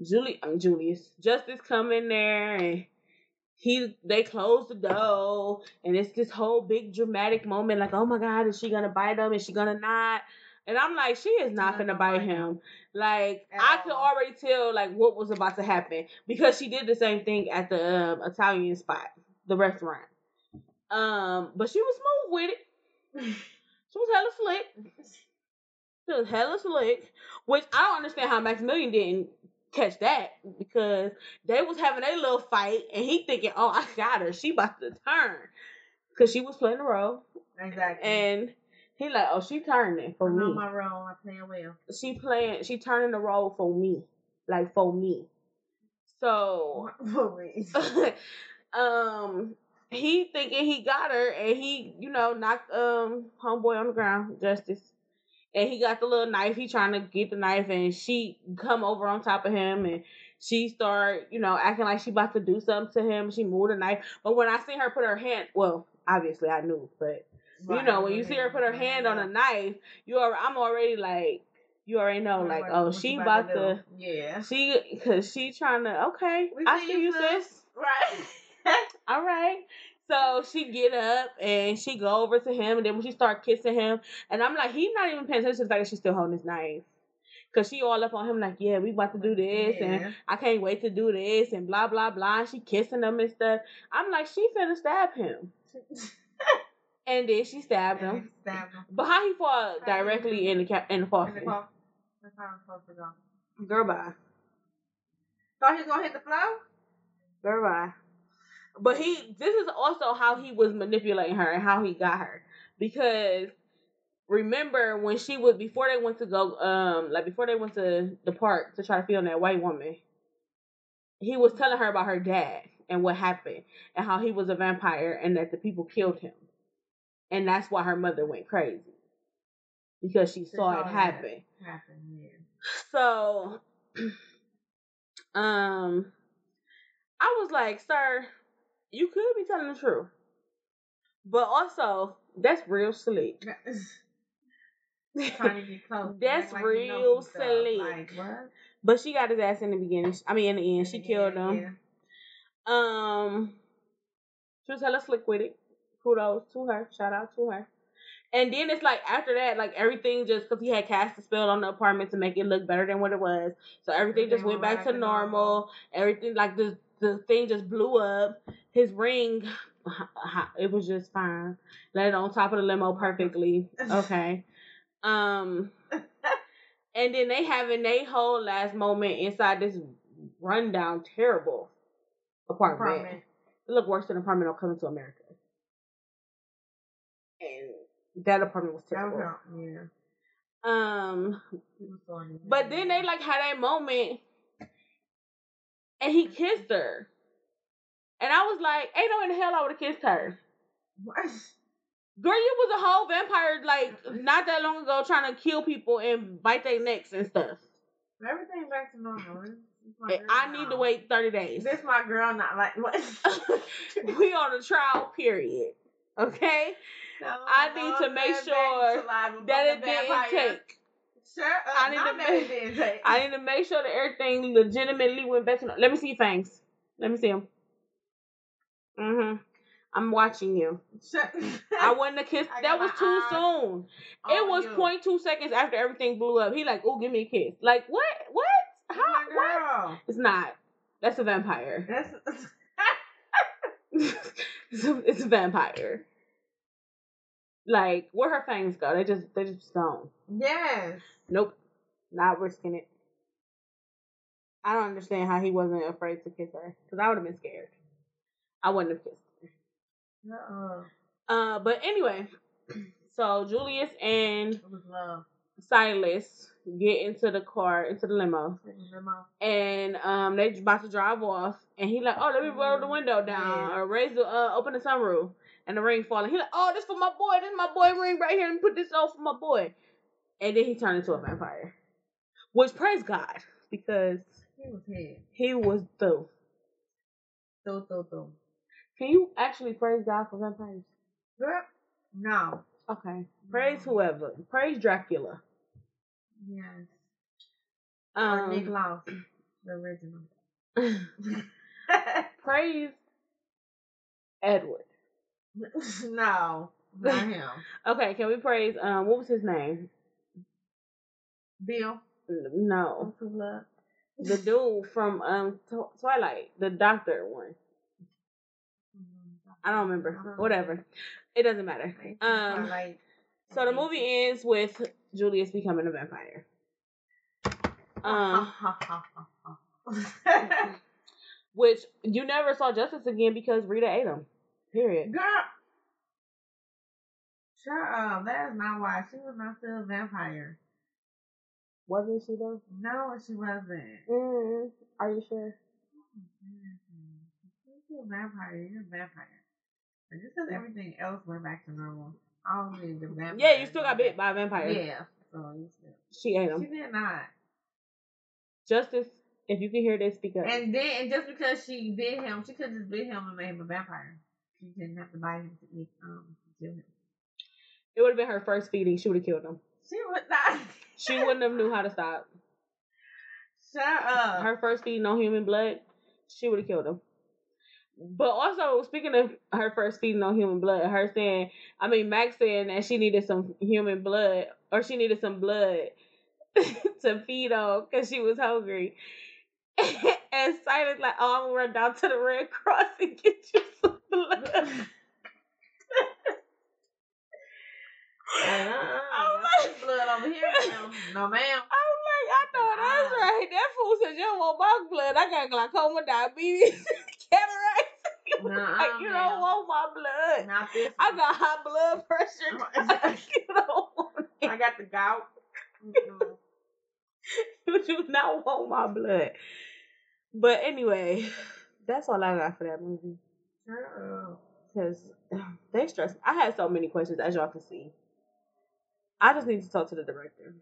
Julie Julius Justice come in there and he they close the door and it's this whole big dramatic moment like oh my god is she gonna bite him is she gonna not and I'm like she is not gonna bite bite him like At I could all. already tell like what was about to happen because she did the same thing at the um, Italian spot the restaurant um but she was smooth with it she was hella slick she was hella slick which I don't understand how Maximilian didn't catch that because they was having a little fight and he thinking, oh, I got her. She about to turn because she was playing the role Exactly. and he like, oh, she turning for I know me. my role. I'm playing well. She playing, she turning the role for me, like for me. So, um, he thinking he got her and he, you know, knocked um homeboy on the ground, Justice. And he got the little knife. He trying to get the knife, and she come over on top of him, and she start, you know, acting like she about to do something to him. She moved the knife, but when I seen her put her hand, well, obviously I knew, but you know, when you see her put her hand on a knife, you are, I'm already like, you already know, like, oh, she you about do. to, Yeah. she, cause she trying to, okay, We I see see you, sis. Right. All right. So she get up and she go over to him, and then when she start kissing him, and I'm like, he's not even paying attention to the fact that she's still holding his knife, Cause she all up on him like, yeah, we about to do this, and I can't wait to do this, and blah blah blah. And she kissing him and stuff. I'm like, she finna stab him, and then she stabbed him. Stabbed him. But how he fall directly in the cap in the In coffin? the car. That's how I'm supposed to go. Girl, bye. Thought he was gonna hit the floor? Girl, bye. But he, this is also how he was manipulating her and how he got her. Because remember when she was, before they went to go, um, like before they went to the park to try to film that white woman, he was telling her about her dad and what happened and how he was a vampire and that the people killed him. And that's why her mother went crazy. Because she saw saw it happen. Happened, yeah. So, um, I was like, sir, you could be telling the truth. But also, that's real slick. Trying to get close. That's like real slick. Like. But she got his ass in the beginning. I mean, in the end, she Yeah, killed him. yeah. Um, she was hella slick with it. Kudos to her. Shout out to her. And then it's like after that, like everything just because he had cast a spell on the apartment to make it look better than what it was. So everything just Everything went went back back to normal. normal. Everything like the the thing just blew up. His ring, it was just fine. Laid it on top of the limo perfectly. Okay. Um. And then they having their whole last moment inside this rundown, terrible apartment. Apartment. It looked worse than apartment on coming to America. And that apartment was That was terrible. yeah. Um, but then they like had that moment, and he kissed her, and I was like, "Ain't no in the hell I would have kissed her." What? Girl, you was a whole vampire like not that long ago, trying to kill people and bite their necks and stuff. Everything back to normal. It's- it's my girl I need to wait thirty days. This my girl, not like what? we on a trial period. Okay, No, I no, need to make sure that it didn't take. Up. I need to make- it didn't take. I need to make sure that everything legitimately went back to. Let me see your fangs. Let me see them. Mhm. I'm watching you. I wouldn't have kissed. That was too soon. It was point two seconds after everything blew up. He like, oh, give me a kiss. Like what? What? How? What? It's not. That's a vampire. That's it's, a, it's a vampire. Like where her fangs go? They just they just gone. yes. Nope, not risking it. I don't understand how he wasn't afraid to kiss her because I would have been scared. I wouldn't have kissed her. Uh-uh. Uh, but anyway, so Julius and It was love. Silas get into the car, into the limo, limo. and um, they about to drive off, and he like, oh, let me roll the window down Yeah. or raise the uh, open the sunroof, and the ring falling. He like, oh, this for my boy, this my boy ring right here, and put this on for my boy, and then he turned into a vampire, which praise God because He was hit. he was through. Throw, throw, throw. Can you actually praise God for vampires? Girl. No. Okay, praise No. whoever, praise Dracula. Yes. Um, or Nick. The original. praise Edward. no. Not him. Okay, can we praise um what was his name? Bill. No, the dude from um Tw- Twilight, the doctor one. I don't remember. Whatever, it doesn't matter. Um, Twilight. so the movie ends with Julius becoming a vampire. Um, which you never saw Justice again because Rita ate him. Period. Girl. Shut up. That is not why. She was not still a vampire. Wasn't she though? No, she wasn't. Mm, are you sure? You're a vampire. You're a vampire. But just because everything else went back to normal, I don't need the vampire. Yeah, you still got bit by a vampire. Yeah. So you still. She ate She did not. Justice, if you can hear this, speak up. And then, and just because she bit him, she could just bit him and made him a vampire. She didn't have to bite him to eat, um, to him. It would have been her first feeding. She would have killed him. She would not. She wouldn't have knew how to stop. Shut up. Her first feeding on human blood, she would have killed him. But also, speaking of her first feeding on human blood, her saying, I mean, Max saying that she needed some human blood or she needed some blood to feed on because she was hungry. and Simon's like, "Oh, I'm gonna run down to the Red Cross and get you some blood." And, uh, I'm like- blood over here. No, ma'am. I'm like, I know that's Ah. right. That fool said you don't want my blood. I got glaucoma, diabetes, cataracts. Nuh-uh, like, you ma'am. don't want my blood. Not this. I got high blood pressure. you don't want it. I got the gout. Mm-mm. You do not want my blood. But anyway, that's all I got for that movie. Because they stress. I had so many questions, as y'all can see. I just need to talk to the director,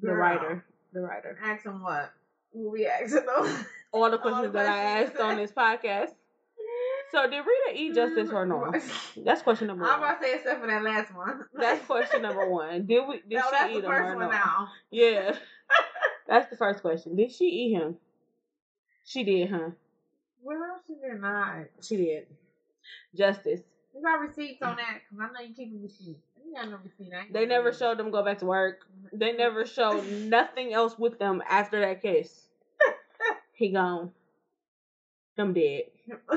the Girl, writer, the writer. Ask him what? We asking them? All the All questions the that I asked on this podcast. So did Rita eat justice or no? That's question number one. I'm about to say except for that last one. That's question number one. Did we? Did no, she that's eat the him first or one no? now. Yeah, that's the first question. Did she eat him? She did, huh? Well, she did not. She did. Justice. You got receipts on that? Because I know you keep a receipt. No receipt. I ain't They never showed them go back to work. They never showed nothing else with them after that kiss. He gone. I'm dead.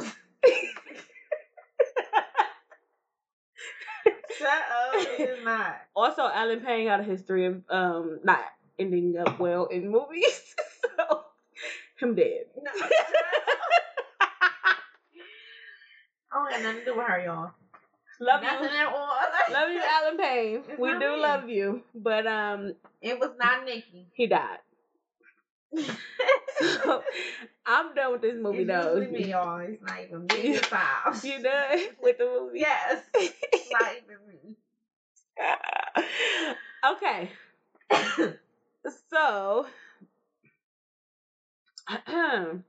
Shut up. It is not. Also, Allen Payne got a history of um not ending up well in movies. so I'm dead. No. I don't got nothing to do with her, y'all. love Nothing you. at all. Love you, Allen Payne. It's we do me. love you. But um It was not Nikki. he died. So I'm done with this movie it's though. usually me, y'all. It's not even me this time. You done with the movie? Yes. It's not even me. okay. So,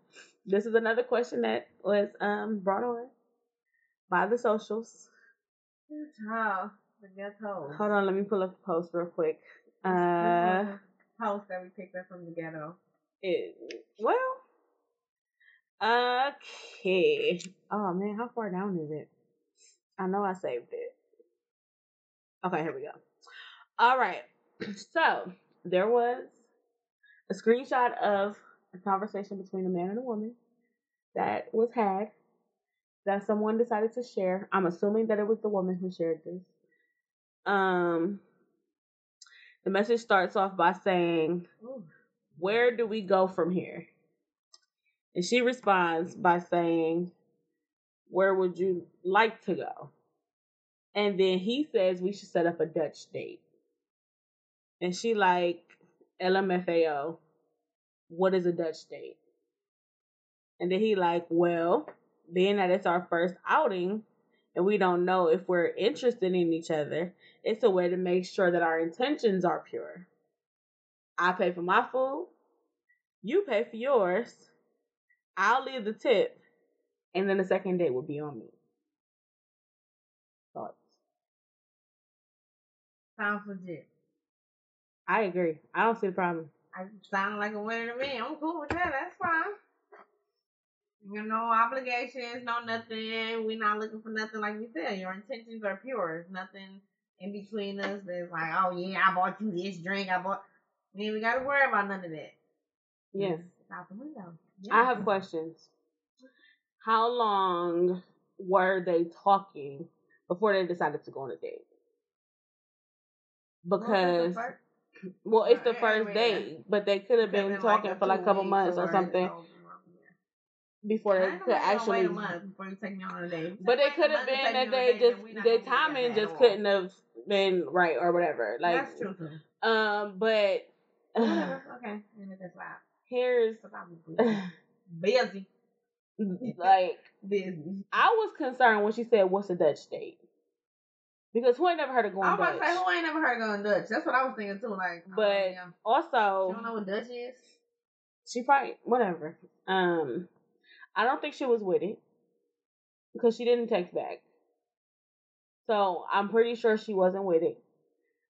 this is another question that was um brought on by the socials. Oh, the ghetto. Hold on, let me pull up the post real quick. Uh, Post that we picked up from the ghetto. it, well, okay. Oh man, how far down is it? I know I saved it. Okay, here we go. All right. So there was a screenshot of a conversation between a man and a woman that was had that someone decided to share. I'm assuming that it was the woman who shared this. Um the message starts off by saying, Ooh. Where do we go from here? And she responds by saying, Where would you like to go? And then he says we should set up a Dutch date. And she like, LMFAO, what is a Dutch date? And then he like, well, being that it's our first outing and we don't know if we're interested in each other, it's a way to make sure that our intentions are pure. I pay for my food, you pay for yours, I'll leave the tip, and then the second date will be on me. Thoughts? Sounds legit. I agree. I don't see the problem. I sound like a winner to me. I'm cool with that. That's fine. You know, obligations, no nothing. We're not looking for nothing like we said. Your intentions are pure. There's nothing in between us that's like, oh yeah, I bought you this drink. I bought. We ain't even got to worry about none of that. Yes. Out the window. I have questions. How long were they talking before they decided to go on a date? Because well, it's the first date, but they could have been talking for like a couple months or something before they could actually. Wait a month before you take me on a date. But it could have been that they just their timing just couldn't have been right or whatever. Like, That's true. um, but Whatever. Okay, and it just loud. here's busy. like Busy. I was concerned when she said, "What's a Dutch date?" Because who ain't never heard of going I was Dutch? about to say, who ain't never heard of going Dutch? That's what I was thinking too. Like, oh, But also, you don't know what Dutch is? she probably whatever. Um, I don't think she was with it because she didn't text back. So I'm pretty sure she wasn't with it.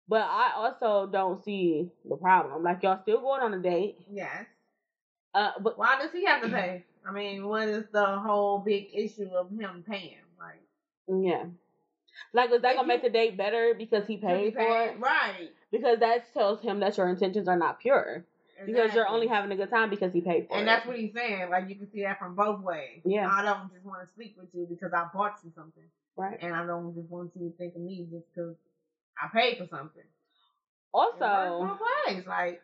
But I also don't see the problem. Like y'all still going on a date. Yes. Uh, but Why does he have to pay? I mean, what is the whole big issue of him paying? Like, yeah. Like, is that gonna make the date better because he paid for it? Right. Because that tells him that your intentions are not pure. Because you're only having a good time because he paid for it. And that's what he's saying. Like you can see that from both ways. Yeah. I don't just want to sleep with you because I bought you something, right. and I don't just want you to think of me just because I paid for something. Also, ways. Like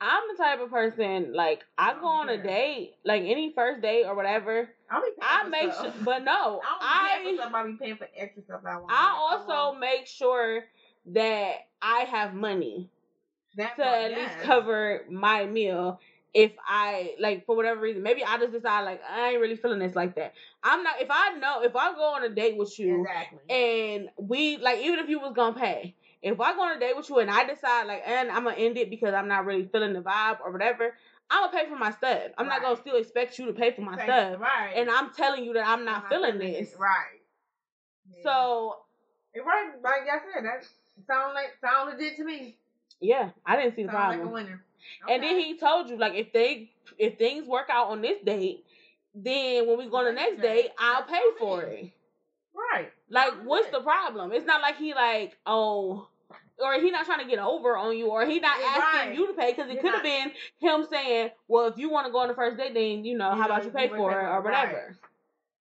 I'm the type of person like I I go on a date, like any first date or whatever. I'll be paying I make stuff. sure, but no, I don't pay for I stuff. Be paying for extra stuff I want. I also make sure that I have money that to part, at least yes. cover my meal. If I like for whatever reason, maybe I just decide like I ain't really feeling this like that. I'm not. If I know, if I go on a date with you Exactly. and we like even if you was gonna pay if i go on a date with you and i decide like and i'm gonna end it because i'm not really feeling the vibe or whatever i'm gonna pay for my stuff i'm not gonna still expect you to pay for my Pay- stuff Right. and i'm telling you that i'm not, I'm feeling this. Right. Yeah. so it right. Like I said, that sound like sound legit to me. Yeah i didn't see the Sound like problem winner. and then he told you like if they if things work out on this date then when we go on the next Okay. date i'll pay for it right. Like, what's the problem? It's not like he like, oh, or he not trying to get over on you, or he not Yeah, asking right. you to pay because it could have been him saying, well, if you want to go on the first date, then you know, You how about you pay for it or whatever." right.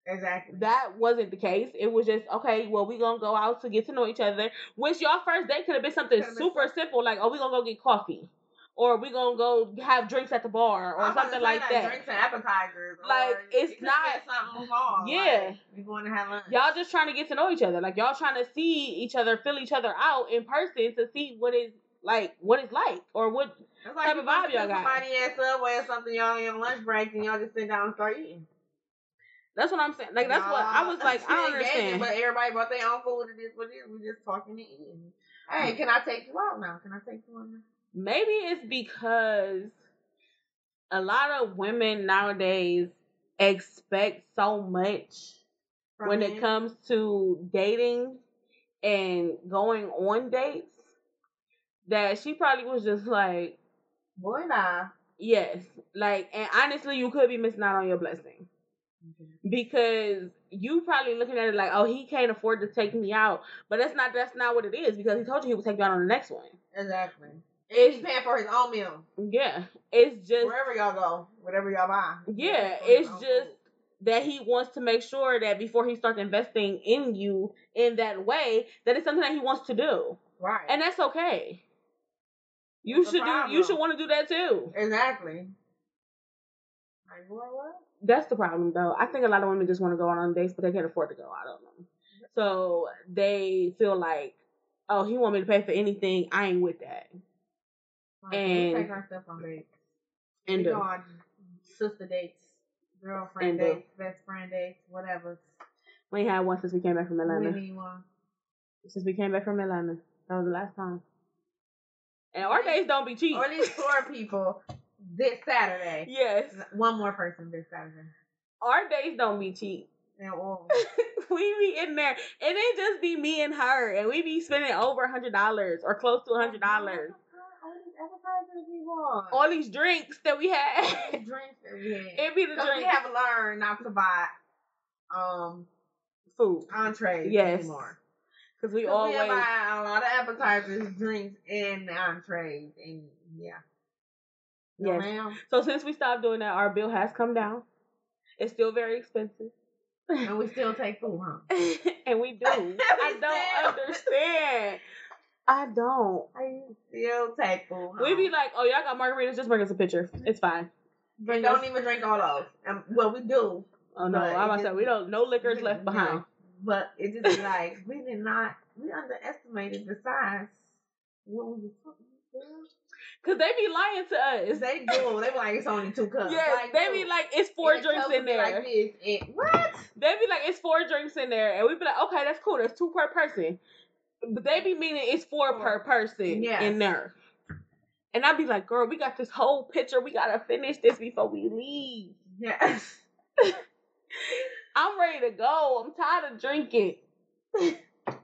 Exactly. That wasn't the case. It was just okay. Well, we gonna go out to get to know each other. Which your first date could have been something Could've super something. simple, like oh, we gonna go get coffee, or we gonna go have drinks at the bar, or I'm something like that. Drinks and appetizers. Like, it's it not-. Yeah. Like, you going to have lunch? Y'all just trying to get to know each other. Like y'all trying to see each other, feel each other out in person to see what is like, what it's like, or what. It's like type of vibe y'all got. somebody at Subway or something, y'all on your lunch break, and y'all just sit down and start eating. That's what I'm saying. Like that's what I was like. I understand. But everybody brought their own food. It is what it is. We just talking and eating. Hey, can I take you out now? Can I take you out now? Maybe it's because a lot of women nowadays expect so much From when men? it comes to dating and going on dates that she probably was just like, boy, nah. yes, like, and honestly, you could be missing out on your blessing. Because you probably looking at it like, oh, he can't afford to take me out, but that's not that's not what it is because he told you he would take you out on the next one. Exactly. It's- he's paying for his own meal. Yeah, it's just Wherever y'all go, whatever y'all buy. yeah, paying for his it's just food. that he wants to make sure that before he starts investing in you in that way, that it's something that he wants to do, right. and that's okay. You What's the should do. You should want to do that too. exactly. Like what? What? That's the problem, though. I think a lot of women just want to go out on dates, but they can't afford to go. out on them. Mm-hmm. So they feel like, oh, he want me to pay for anything. I ain't with that. We And- take our stuff on dates. And we go on sister dates, girlfriend dates, best friend dates, whatever. we ain't had one since we came back from We Atlanta. need one. Since we came back from Atlanta, that was the last time. And our dates don't be cheap. Or these poor people this Saturday. yes, One more person this Saturday. our days don't be cheap. And all. we be in there, and it just be me and her, and we be spending over a hundred dollars or close to a hundred dollars. All these advertisers we want. All these drinks that we had. drinks that we had. it be the Because we have learned not to buy um food entrees Yes. anymore. because we 'Cause always we buy a lot of appetizers, drinks, and entrees, and yeah. No, Yes. ma'am. so since we stopped doing that our bill has come down it's still very expensive And we still take food, huh? and we do i don't understand i don't I still take food. Huh? we be like oh y'all got margaritas just bring us a picture it's fine but don't even drink all those. Um, well, we do, oh no i'm about to say we don't no liquors left No. behind but it just like we did not. We underestimated the size. What was it? Because they be lying to us They do. They be like it's only two cups. yes like, they be like it's four and drinks in there Like this. And, what? they be like it's four drinks in there and we be like okay that's cool that's two per person but they be meaning it's four per person Yes. in there and I'd be like girl we got this whole picture we gotta finish this before we leave Yes. I'm ready to go I'm tired of drinking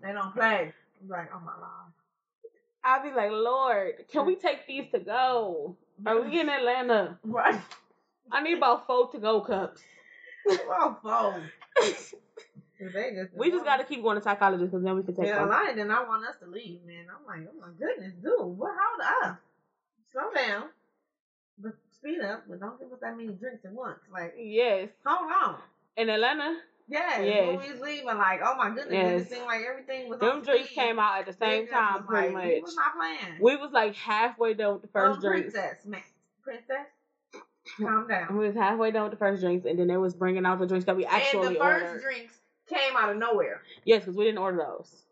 They don't play. I'm like, oh my god. I'd be like Lord can we take these to go are we in Atlanta Right. I need about four to go cups Well, just We just got to keep going to psychologists because then we can take Yeah, them. Alana did not want us to leave, man. I'm like, oh my goodness, dude, what? Hold up, slow down, but speed up, but don't give us that many drinks at once. Like, Yes. hold on. In Atlanta, Yeah, Yes. when we was leaving, like, oh my goodness, it Yes. just seemed like everything was. them drinks speed. came out at the same Niggas time, pretty like, We much. was not playing. We was like halfway done with the first oh, drinks. princess, man, princess, calm down. We was halfway done with the first drinks, and then they was bringing out the drinks that we actually ordered. and the first ordered. drinks came out of nowhere. Yes, because we didn't order those.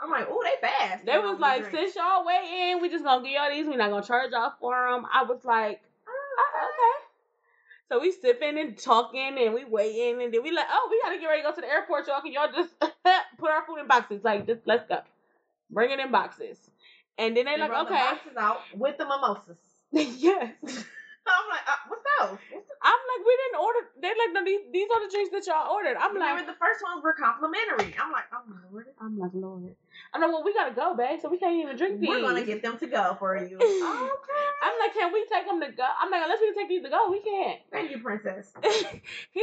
I'm like, oh, they fast. They was like, since y'all waiting, we just gonna give y'all these. we not gonna charge y'all for them. I was like. So we sipping and talking and we waiting and then we like, oh, we gotta get ready to go to the airport, y'all. Can y'all just put our food in boxes? Like, just let's go. Bring it in boxes. And then they They like, brought the okay. boxes out with the mimosas. yes. I'm like, uh, what's those? What's the- I'm like, we didn't order. They like, no, these, these are the drinks that y'all ordered. I'm Remember like, the first ones were complimentary. I'm like, oh my lord. I'm like, Lord. I'm like, well, we gotta go, babe, so we can't even drink these. We're gonna get them to go for you. okay. I'm like, can we take them to go? I'm like, unless we can take these to go, we can't. Thank you, princess. He's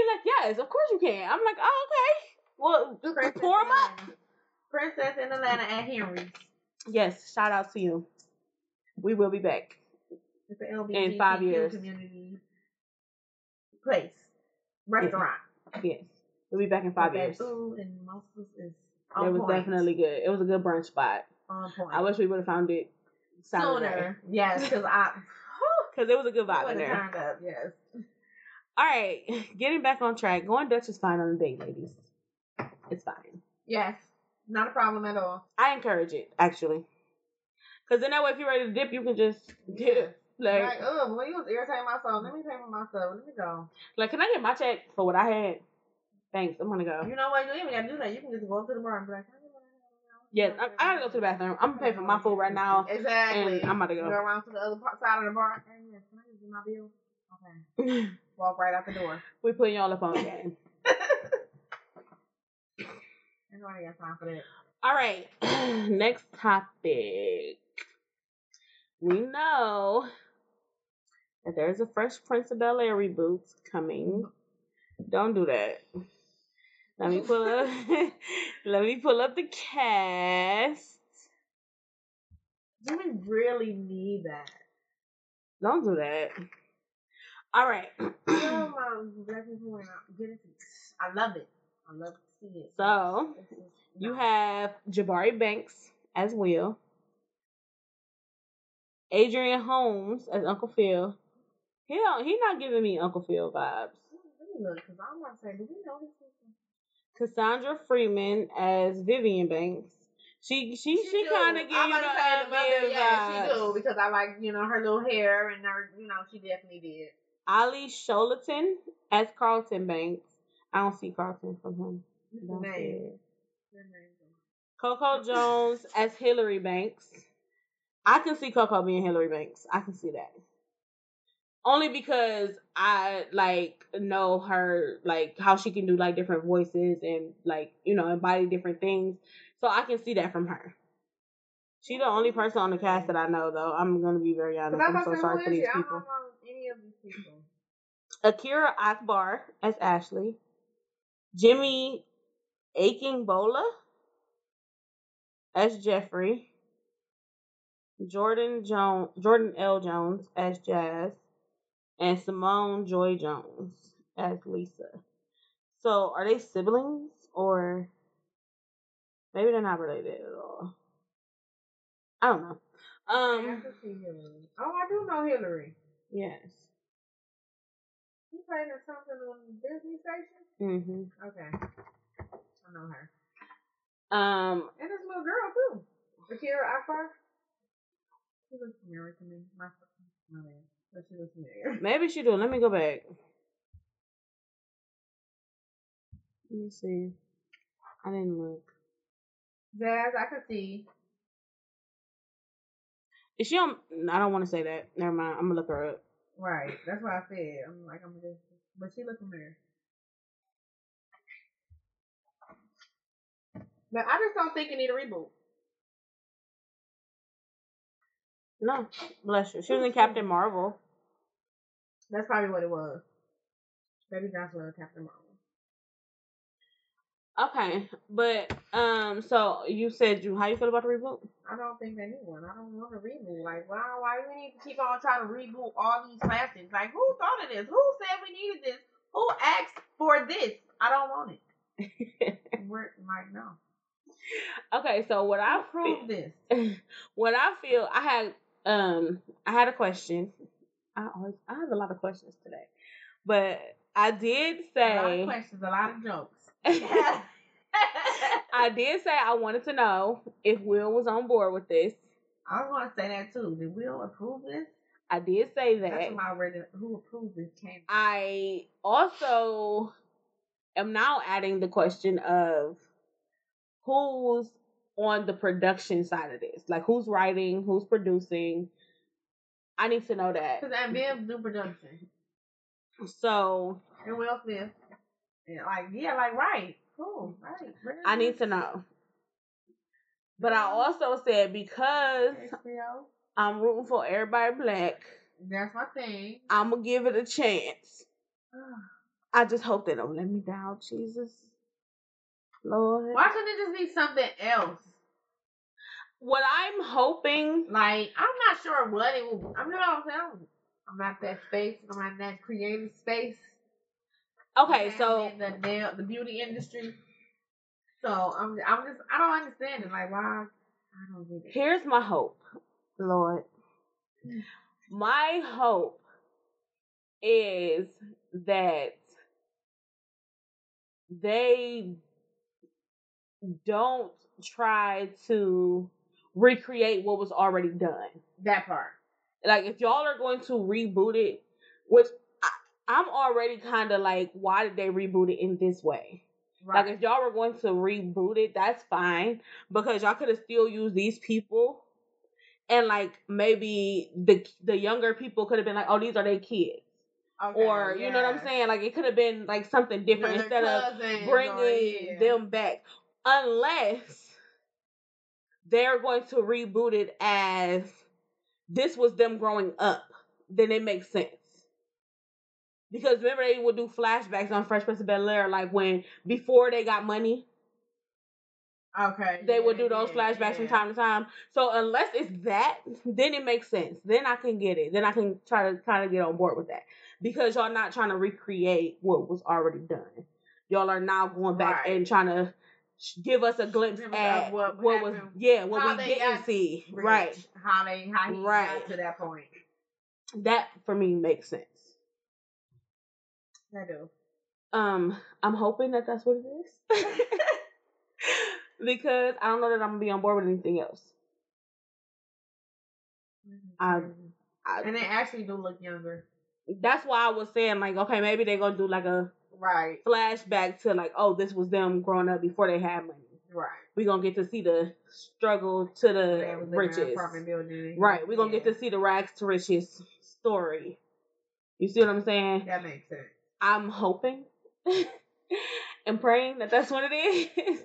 like, yes, of course you can. I'm like, oh, okay. Well, Princess pour them up. Princess in Atlanta at Henry's. Yes, shout out to you. We will be back. It's an In five years. community place, restaurant. Yes, we'll be back in five But that years. Food and mimosas is on It was point. definitely good. It was a good brunch spot. on point. I wish we would have found it Saturday sooner. Yes, because I because it was a good vibe in there. turned up. Yes. All right, getting back on track. Going Dutch is fine on a date, ladies. It's fine. Yes. Not a problem at all. I encourage it actually, because then that way, if you're ready to dip, you can just dip. Like, Like, oh, when you was irritating myself, let me pay for myself. Let me go. like, can I get my check for what I had? Thanks, I'm gonna go. You know what? You ain't even gotta do that. You can just go up to the bar and be like, "Can I Yes, I, I gotta go to the bathroom. I'm gonna pay for my food right now, Exactly. and I'm about to Go go. around to the other part, side of the bar. Hey, yes, can I just get my bill? Okay. Walk right out the door. we putting y'all up on the game. Nobody got time for that. All right, next topic. We know that there's a Fresh Prince of Bel Air reboot coming. Don't do that. Let me pull up. let me pull up the cast. Do we really need that? Don't do that. All right. My black people went out. Get it. I love it. I love to see it. So, You have Jabari Banks as Will, Adrian Holmes as Uncle Phil. He don't. He not giving me Uncle Phil vibes. Let me look, because I'm about to say, do we know people? Cassandra Freeman as Vivian Banks. She she she, do. kind of give I'm you about the to say uh, the mother, yeah, she do because I like you know her little hair and her you know she definitely did. Olly Sholotan as Carlton Banks. I don't see Carlton from him. I don't see Name. it. Her name. Coco Jones as Hillary Banks. I can see Coco being Hillary Banks. I can see that. Only because I like know her like how she can do like different voices and like, you know, embody different things. So I can see that from her. She's the only person on the cast that I know though. I'm gonna be very honest. I'm so sorry for these she? I don't people. any of these people. Akira Akbar as Ashley. Jimmy Akingbola as Jeffrey. Jordan Jones Jordan L. Jones as Jazz. And Simone Joy Jones as Lisa. So are they siblings or maybe they're not related at all? I don't know. Um have to see Hillary. Oh, I do know Hillary. yes. She played in something on the Disney Station. Mm Mhm. Okay, I know her. Um And this little girl too, Akira Akbar. She looks familiar to me. My, my man, but she looks familiar. Maybe she do. Let me go back. Let me see. I didn't look. Jazz, I could see. Is she on? I don't want to say that. Never mind. I'm gonna look her up. Right, that's what I said. I'm like, I'm just, but she looks familiar. But I just don't think it need a reboot. No, bless you. She was in Captain Marvel. That's probably what it was. Baby Johnson was Captain Marvel. Okay, but um, so you said you how you feel about the reboot? I don't think they need one. I don't want a reboot. Like, why? Why do we need to keep on trying to reboot all these classics? Like, who thought of this? Who said we needed this? Who asked for this? I don't want it. We're like, no. okay, so what I Prove this. what I feel, I had um, I had a question. I always I have a lot of questions today, but I did say A lot of questions, a lot of jokes. I did say I wanted to know if Will was on board with this. I was going to say that too. Did Will approve this? I did say that. That's why I read it. Who approved this came. I also am now adding the question of who's on the production side of this. Like who's writing, who's producing. I need to know that. Because that Bill do production. So And Will Smith. And like, yeah, like, right. Cool. Right. Where I need to know. But I also said because HBO. I'm rooting for everybody black, That's my thing. I'm gonna give it a chance. I just hope they don't let me down, Jesus. Lord. Why couldn't it just be something else? What I'm hoping Like, I'm not sure what it will. I'm not. I'm, I'm not that space. I'm not that creative space. Okay, so the nail, the beauty industry. So I'm. I'm just. I don't understand it. Like, why? I don't get it. here's my hope, Lord. Hmm. My hope is that they don't try to recreate what was already done. That part. Like if y'all are going to reboot it, which I, I'm already kind of like, why did they reboot it in this way? Right. Like if y'all were going to reboot it, that's fine because y'all could have still used these people, and like maybe the the younger people could have been like, oh, these are their kids, Okay, or you know what I'm saying? Like it could have been like something different They're instead of bringing or, yeah. them back, unless they're going to reboot it as this was them growing up. Then it makes sense. Because remember they would do flashbacks on Fresh Prince of Bel Air, like when before they got money, Okay. they would do those yeah, flashbacks from time to time. So unless it's that, then it makes sense. Then I can get it. Then I can try to kind of get on board with that. Because y'all not trying to recreate what was already done. Y'all are now going back Right. and trying to give us a glimpse at what what, was yeah what we didn't got see. Rich, Right. How they how he Right. got to that point. That for me makes sense. I do. Um, I'm hoping that that's what it is. because I don't know that I'm gonna be on board with anything else. I- I, and they actually do look younger. that's why I was saying like, okay, maybe they're gonna do like a Right. flashback to like, oh, this was them growing up before they had money. Right. We're gonna get to see the struggle to the was living in an riches. Right. We're gonna get to see the rags to riches story. You see what I'm saying? That makes sense. I'm hoping and praying that that's what it is.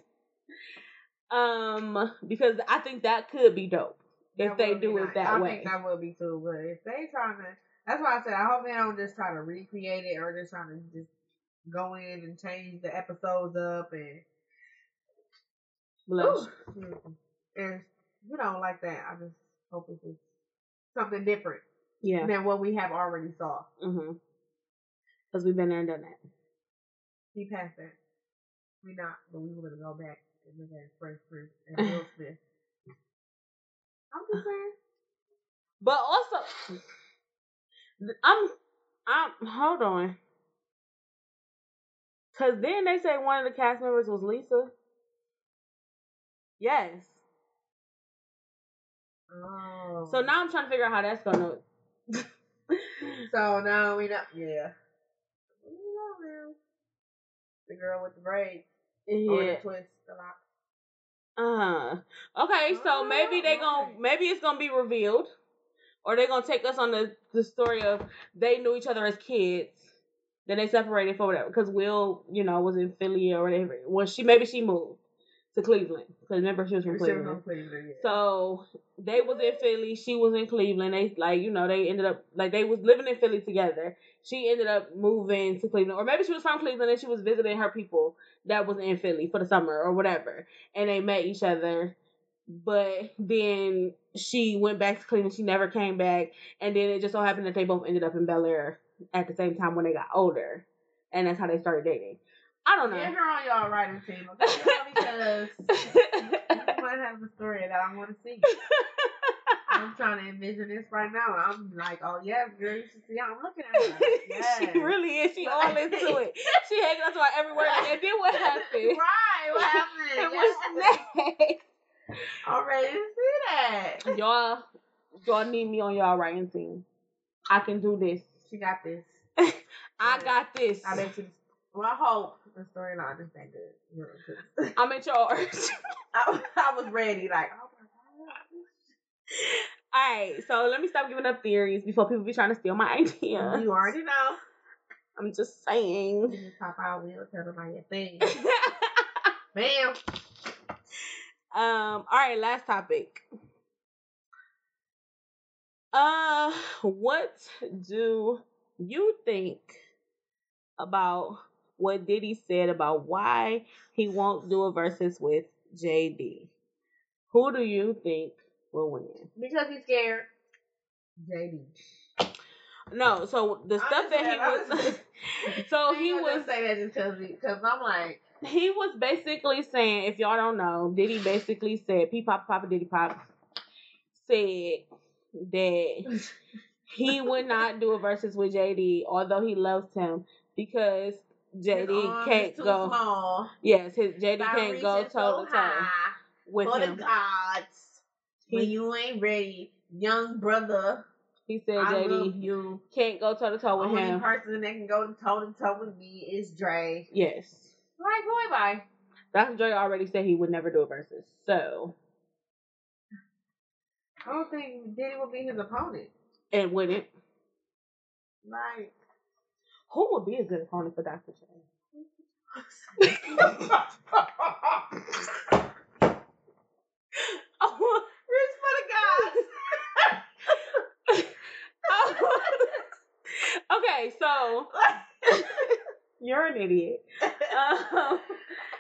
um, because I think that could be dope if That they do it nice. that I way. think that would be too. But if they trying to, that's why I said I hope they don't just try to recreate it or just trying to just go in and change the episodes up and and you know like that. I just hope it's just something different Yeah. than what we have already saw. Mm-hmm. Because we've been there and done that. See past that. We not, but we were gonna go back and look at Fresh Prince and Will Smith. I'm just saying. But also, I'm, I'm, hold on. Because then they say one of the cast members was Lisa. Yes. Oh. So now I'm trying to figure out how that's going to. So now we know. Yeah. We know now. The girl with the braids or yeah. the twist, the lock. Uh okay, so maybe they gon' Alright. maybe it's gonna be revealed, or they gonna take us on the the story of they knew each other as kids, then they separated for whatever. Because Will, you know, was in Philly or whatever. Well, she maybe she moved, to Cleveland. Because remember, she was from was Cleveland. Cleveland, yeah. So they was in Philly. She was in Cleveland. They like you know they ended up like they was living in Philly together. She ended up moving to Cleveland, or maybe she was from Cleveland and she was visiting her people that was in Philly for the summer or whatever, and they met each other. But then she went back to Cleveland. She never came back, and then it just so happened that they both ended up in Bel Air at the same time when they got older, and that's how they started dating. I don't know. Get her on y'all writing team, okay? Because you might have a story that I want to see. I'm trying to envision this right now. I'm like, oh yeah, girl, you should see how I'm looking at her. Yes. she really is. She all into it. She hanging on to her every word. And then what happened? Right, what happened? And what's next? I'm ready to see that. Y'all, y'all need me on y'all writing team. I can do this. She got this. I got this. I bet you. Well, I hope the storyline is that good. I'm in charge. I, I was ready, like, oh. All right, so let me stop giving up theories before people be trying to steal my idea. You already know. I'm just saying. You pop out, we'll tell them about your thing. Bam. Um, all right, last topic. Uh, what do you think about what Diddy said about why he won't do a versus with JD? Who do you think will win? Because he's scared. JD. No, so the stuff Honestly, that he was, so he was say that just because because I'm like, he was basically saying, if y'all don't know, Diddy basically said, P Pop Papa Diddy Pop said that he would not do a versus with JD, although he loves him, because JD can't go. Small. Yes, his JD can't go toe so to toe with For the him. gods. When you ain't ready, young brother, he said I JD you. can't go toe to toe with Only him. Only person that can go toe to toe with me is Dre. Yes, Like, boy, bye. Dr. Dre already said he would never do a versus. So I don't think Diddy will be his opponent. and wouldn't. Like, Who would be a good opponent for Dr. Dre? Oh, Rich for the gods. okay, so you're an idiot. Um,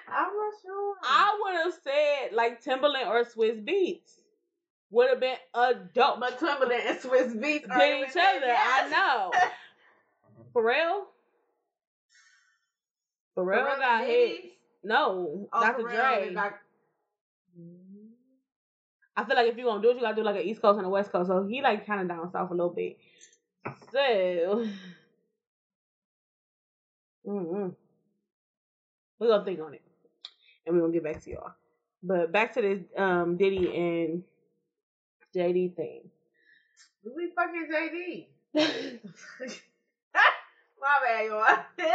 I'm not sure. I would have said like Timbaland or Swizz Beatz would have been a dope. But Timbaland and Swizz Beatz are each other, I know. For real? Pharrell Pharrell got hits. No, Oh, Dr. Pharrell Dre. I feel like if you're gonna do it, you gotta do like an East Coast and a West Coast. So he like kind of down south a little bit. So, mm we're gonna think on it, and we're gonna get back to y'all. But back to this um Diddy and JD thing. We fucking JD. My bad, y'all.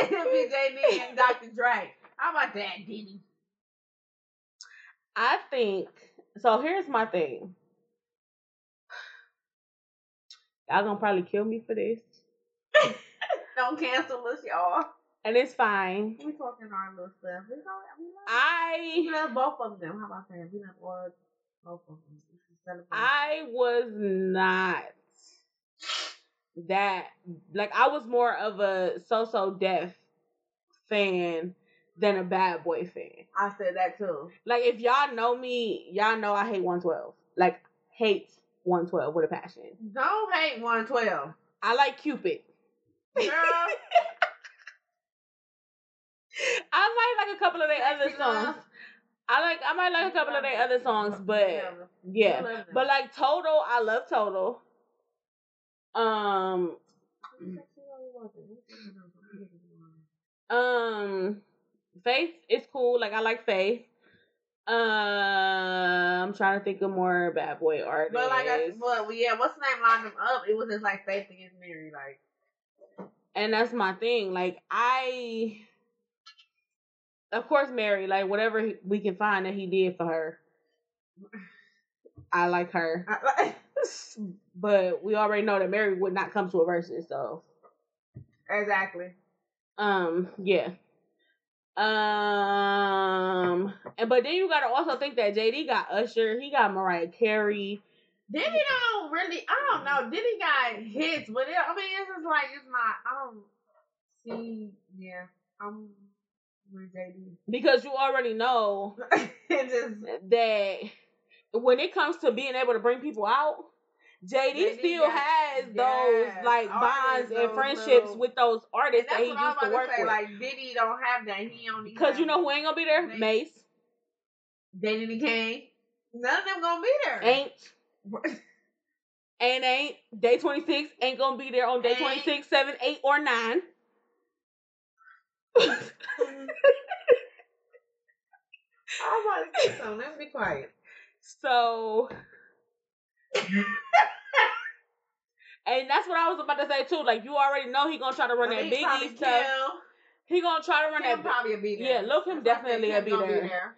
It'll be JD and Dr. Dre. How about that, Diddy? I think so. Here's my thing. Y'all gonna probably kill me for this, Don't cancel us, y'all. and it's fine. We talking our little stuff. We go. We love, I we love both of them. How about that? We love all both of them. We should celebrate. I was not that like I was more of a So So Def fan than a bad boy fan. I said that too. Like if y'all know me, y'all know I hate 112. Like hate 112 with a passion. Don't hate 112. I like Cupid. Girl. I might like a couple of their other songs. I like I might like a couple of their other songs, but yeah. We love them. But like Total, I love Total. Um Um, Faith is cool. Like I like Faith. Uh, I'm trying to think of more bad boy artists. But like I but yeah, what's the name lined them up? It was just like Faith against Mary, like and that's my thing. Like I, of course, Mary. Like whatever we can find that he did for her, I like her. I, But we already know that Mary would not come to a versus. So, exactly. um, yeah. Um, and but then you gotta also think that JD got Usher, he got Mariah Carey. Diddy don't really. I don't know. Diddy got hits, but it, I mean, it's just like it's not. I don't see. Yeah, I'm. Because you already know just that when it comes to being able to bring people out, JD, JD still got- has those like bonds and friendships little- with those artists that he what I was used to work say. with. Like Diddy don't have that. He only Because you know who ain't gonna be there? Mase. Mase. The King. None of them gonna be there. Ain't. And ain't. Day 26 ain't gonna be there on day Ain't. 26, 7, 8, or 9. I was about to say something. Let me be quiet. So. and that's what I was about to say too. Like you already know he gonna try to run I that mean, probably Biggie stuff. Kim. He gonna try to run Kim that. probably be there. Yeah, look him definitely will be gonna there.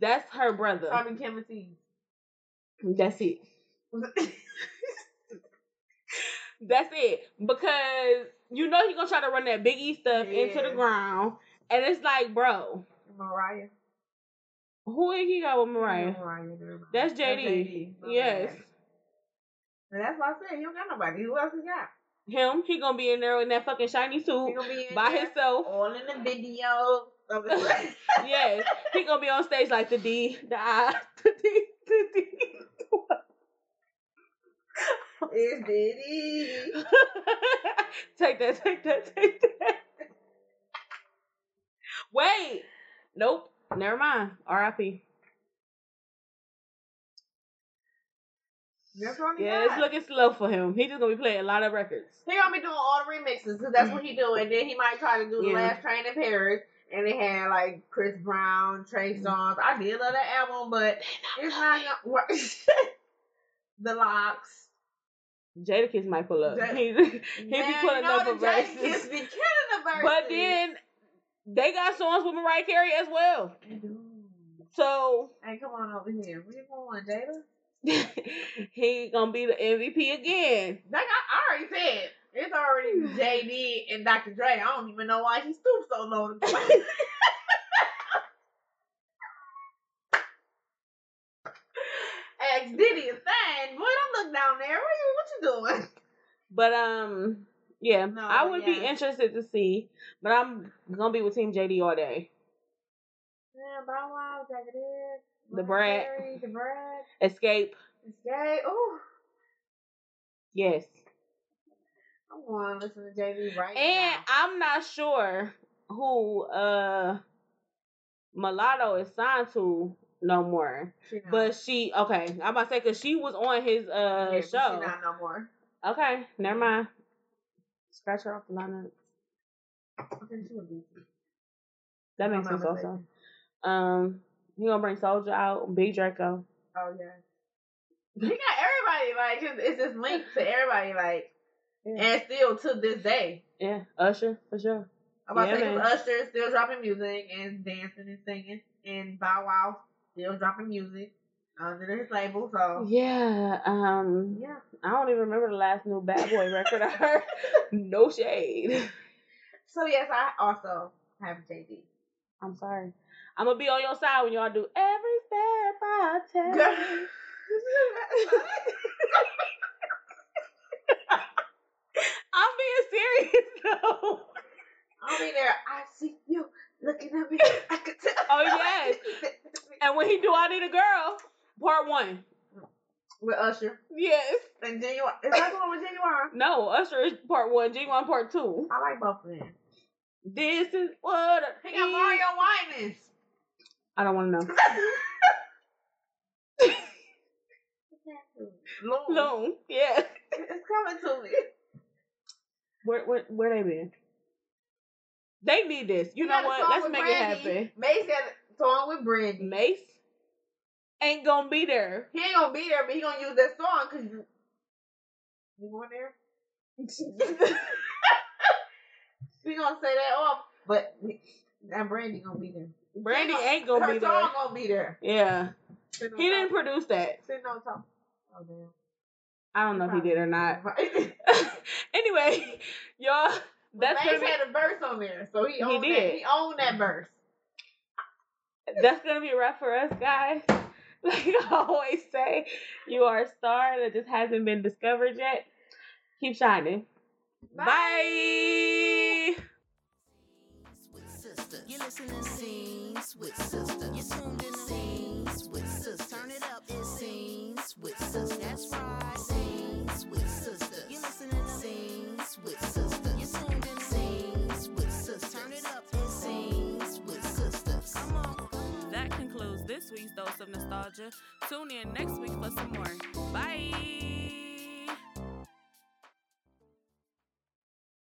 That's her brother. Probably Kim and. That's it. That's it. Because you know he gonna try to run that Biggie stuff into the ground, and it's like, bro, Mariah. who he got with Mariah? Mariah. never mind. That's JD. Yes. And that's why I said he don't got nobody. Who else he got? Him, he gonna be in there in that fucking shiny suit gonna be in by himself. all in the video. Of the yes, he gonna be on stage like the D, the I, the D, the D. it's Diddy. take that, take that, take that. Wait, nope, never mind. R.I.P. That's what Yeah, it's looking slow for him. He just gonna be playing a lot of records. He gonna be doing all the remixes because that's what he do, and then he might try to do the Yeah. last train in Paris, and they had like Chris Brown, Trey Mm. Songz. I did love that album, but it's not gonna work. the locks. Jadakiss might pull up. Jada- He, he be pulling up verses. Jadakiss be killing the verses. But then they got songs with Mariah Carey as well. So hey, come on over here. You going, Jada? he gonna be the MVP again. Like I, I already said, it's already JD and Dr. Dre. I don't even know why he stooped so low to play. Ask Diddy a thing. Don't look down there. What you, what you doing? But um, yeah, No, I would be interested to see. But I'm gonna be with Team JD all day. Yeah, Bow Wow, Jagged Edge, The. Carey, The Brat, Xscape, Xscape. Ooh, yes. I'm going to listen to JD right And now. I'm not sure who uh Mulatto is signed to no more. She. But she okay, I'm about to say because she was on his uh Yeah, show. She not no more. Okay, never mind. Scratch her off the lineup. I think she would be. That makes sense also. Um, he gonna bring Soldier out, Big Draco. Oh yeah. He got everybody like it's, just linked to everybody like, Yeah. and still to this day. Yeah, Usher for sure. I'm about Yeah, to say. Usher is still dropping music and dancing and singing, and Bow Wow still dropping music under his label. So Yeah. Um, yeah, I don't even remember the last new Bad Boy record I heard. no shade. so yes, I also have JD. I'm sorry. I'm gonna be on your side when y'all do every step I take. I'm being serious though. I'll be there. I see you looking at me. I could tell. Oh, yes. And when he do I Need a Girl, part one. With Usher Yes. and Ginuwine. Is that the one with Ginuwine? No, Usher is part one, G1 part two. I like both of them. This is what He got. Mario Winans. I don't want to know. Loon. Loon. Yeah. It's coming to me. Where, where, where they been? They need this. You know what? Let's make Brandy. it happen. Mase had a song with Brandy. Mase ain't gonna be there. He ain't gonna be there, but he gonna use that song because you. You going there? he gonna say that off, but that Brandy gonna be there. Brandy She ain't gonna be there. Her song gonna be there. Yeah. He didn't produce that. Sitting on top. Oh damn. I don't know if he did or not. anyway, y'all, that's Mase gonna be, had a verse on there, so he He owned did. that. He owned that verse. that's gonna be a wrap for us, guys. Like I always say, you are a star that just hasn't been discovered yet. Keep shining. Bye. with Sistas. You're listening scenes with Sistas. You're tuned in scenes with Sistas. Turn it up. It's scenes with Sistas. That's right. this week's dose of nostalgia. Tune in next week for some more. Bye.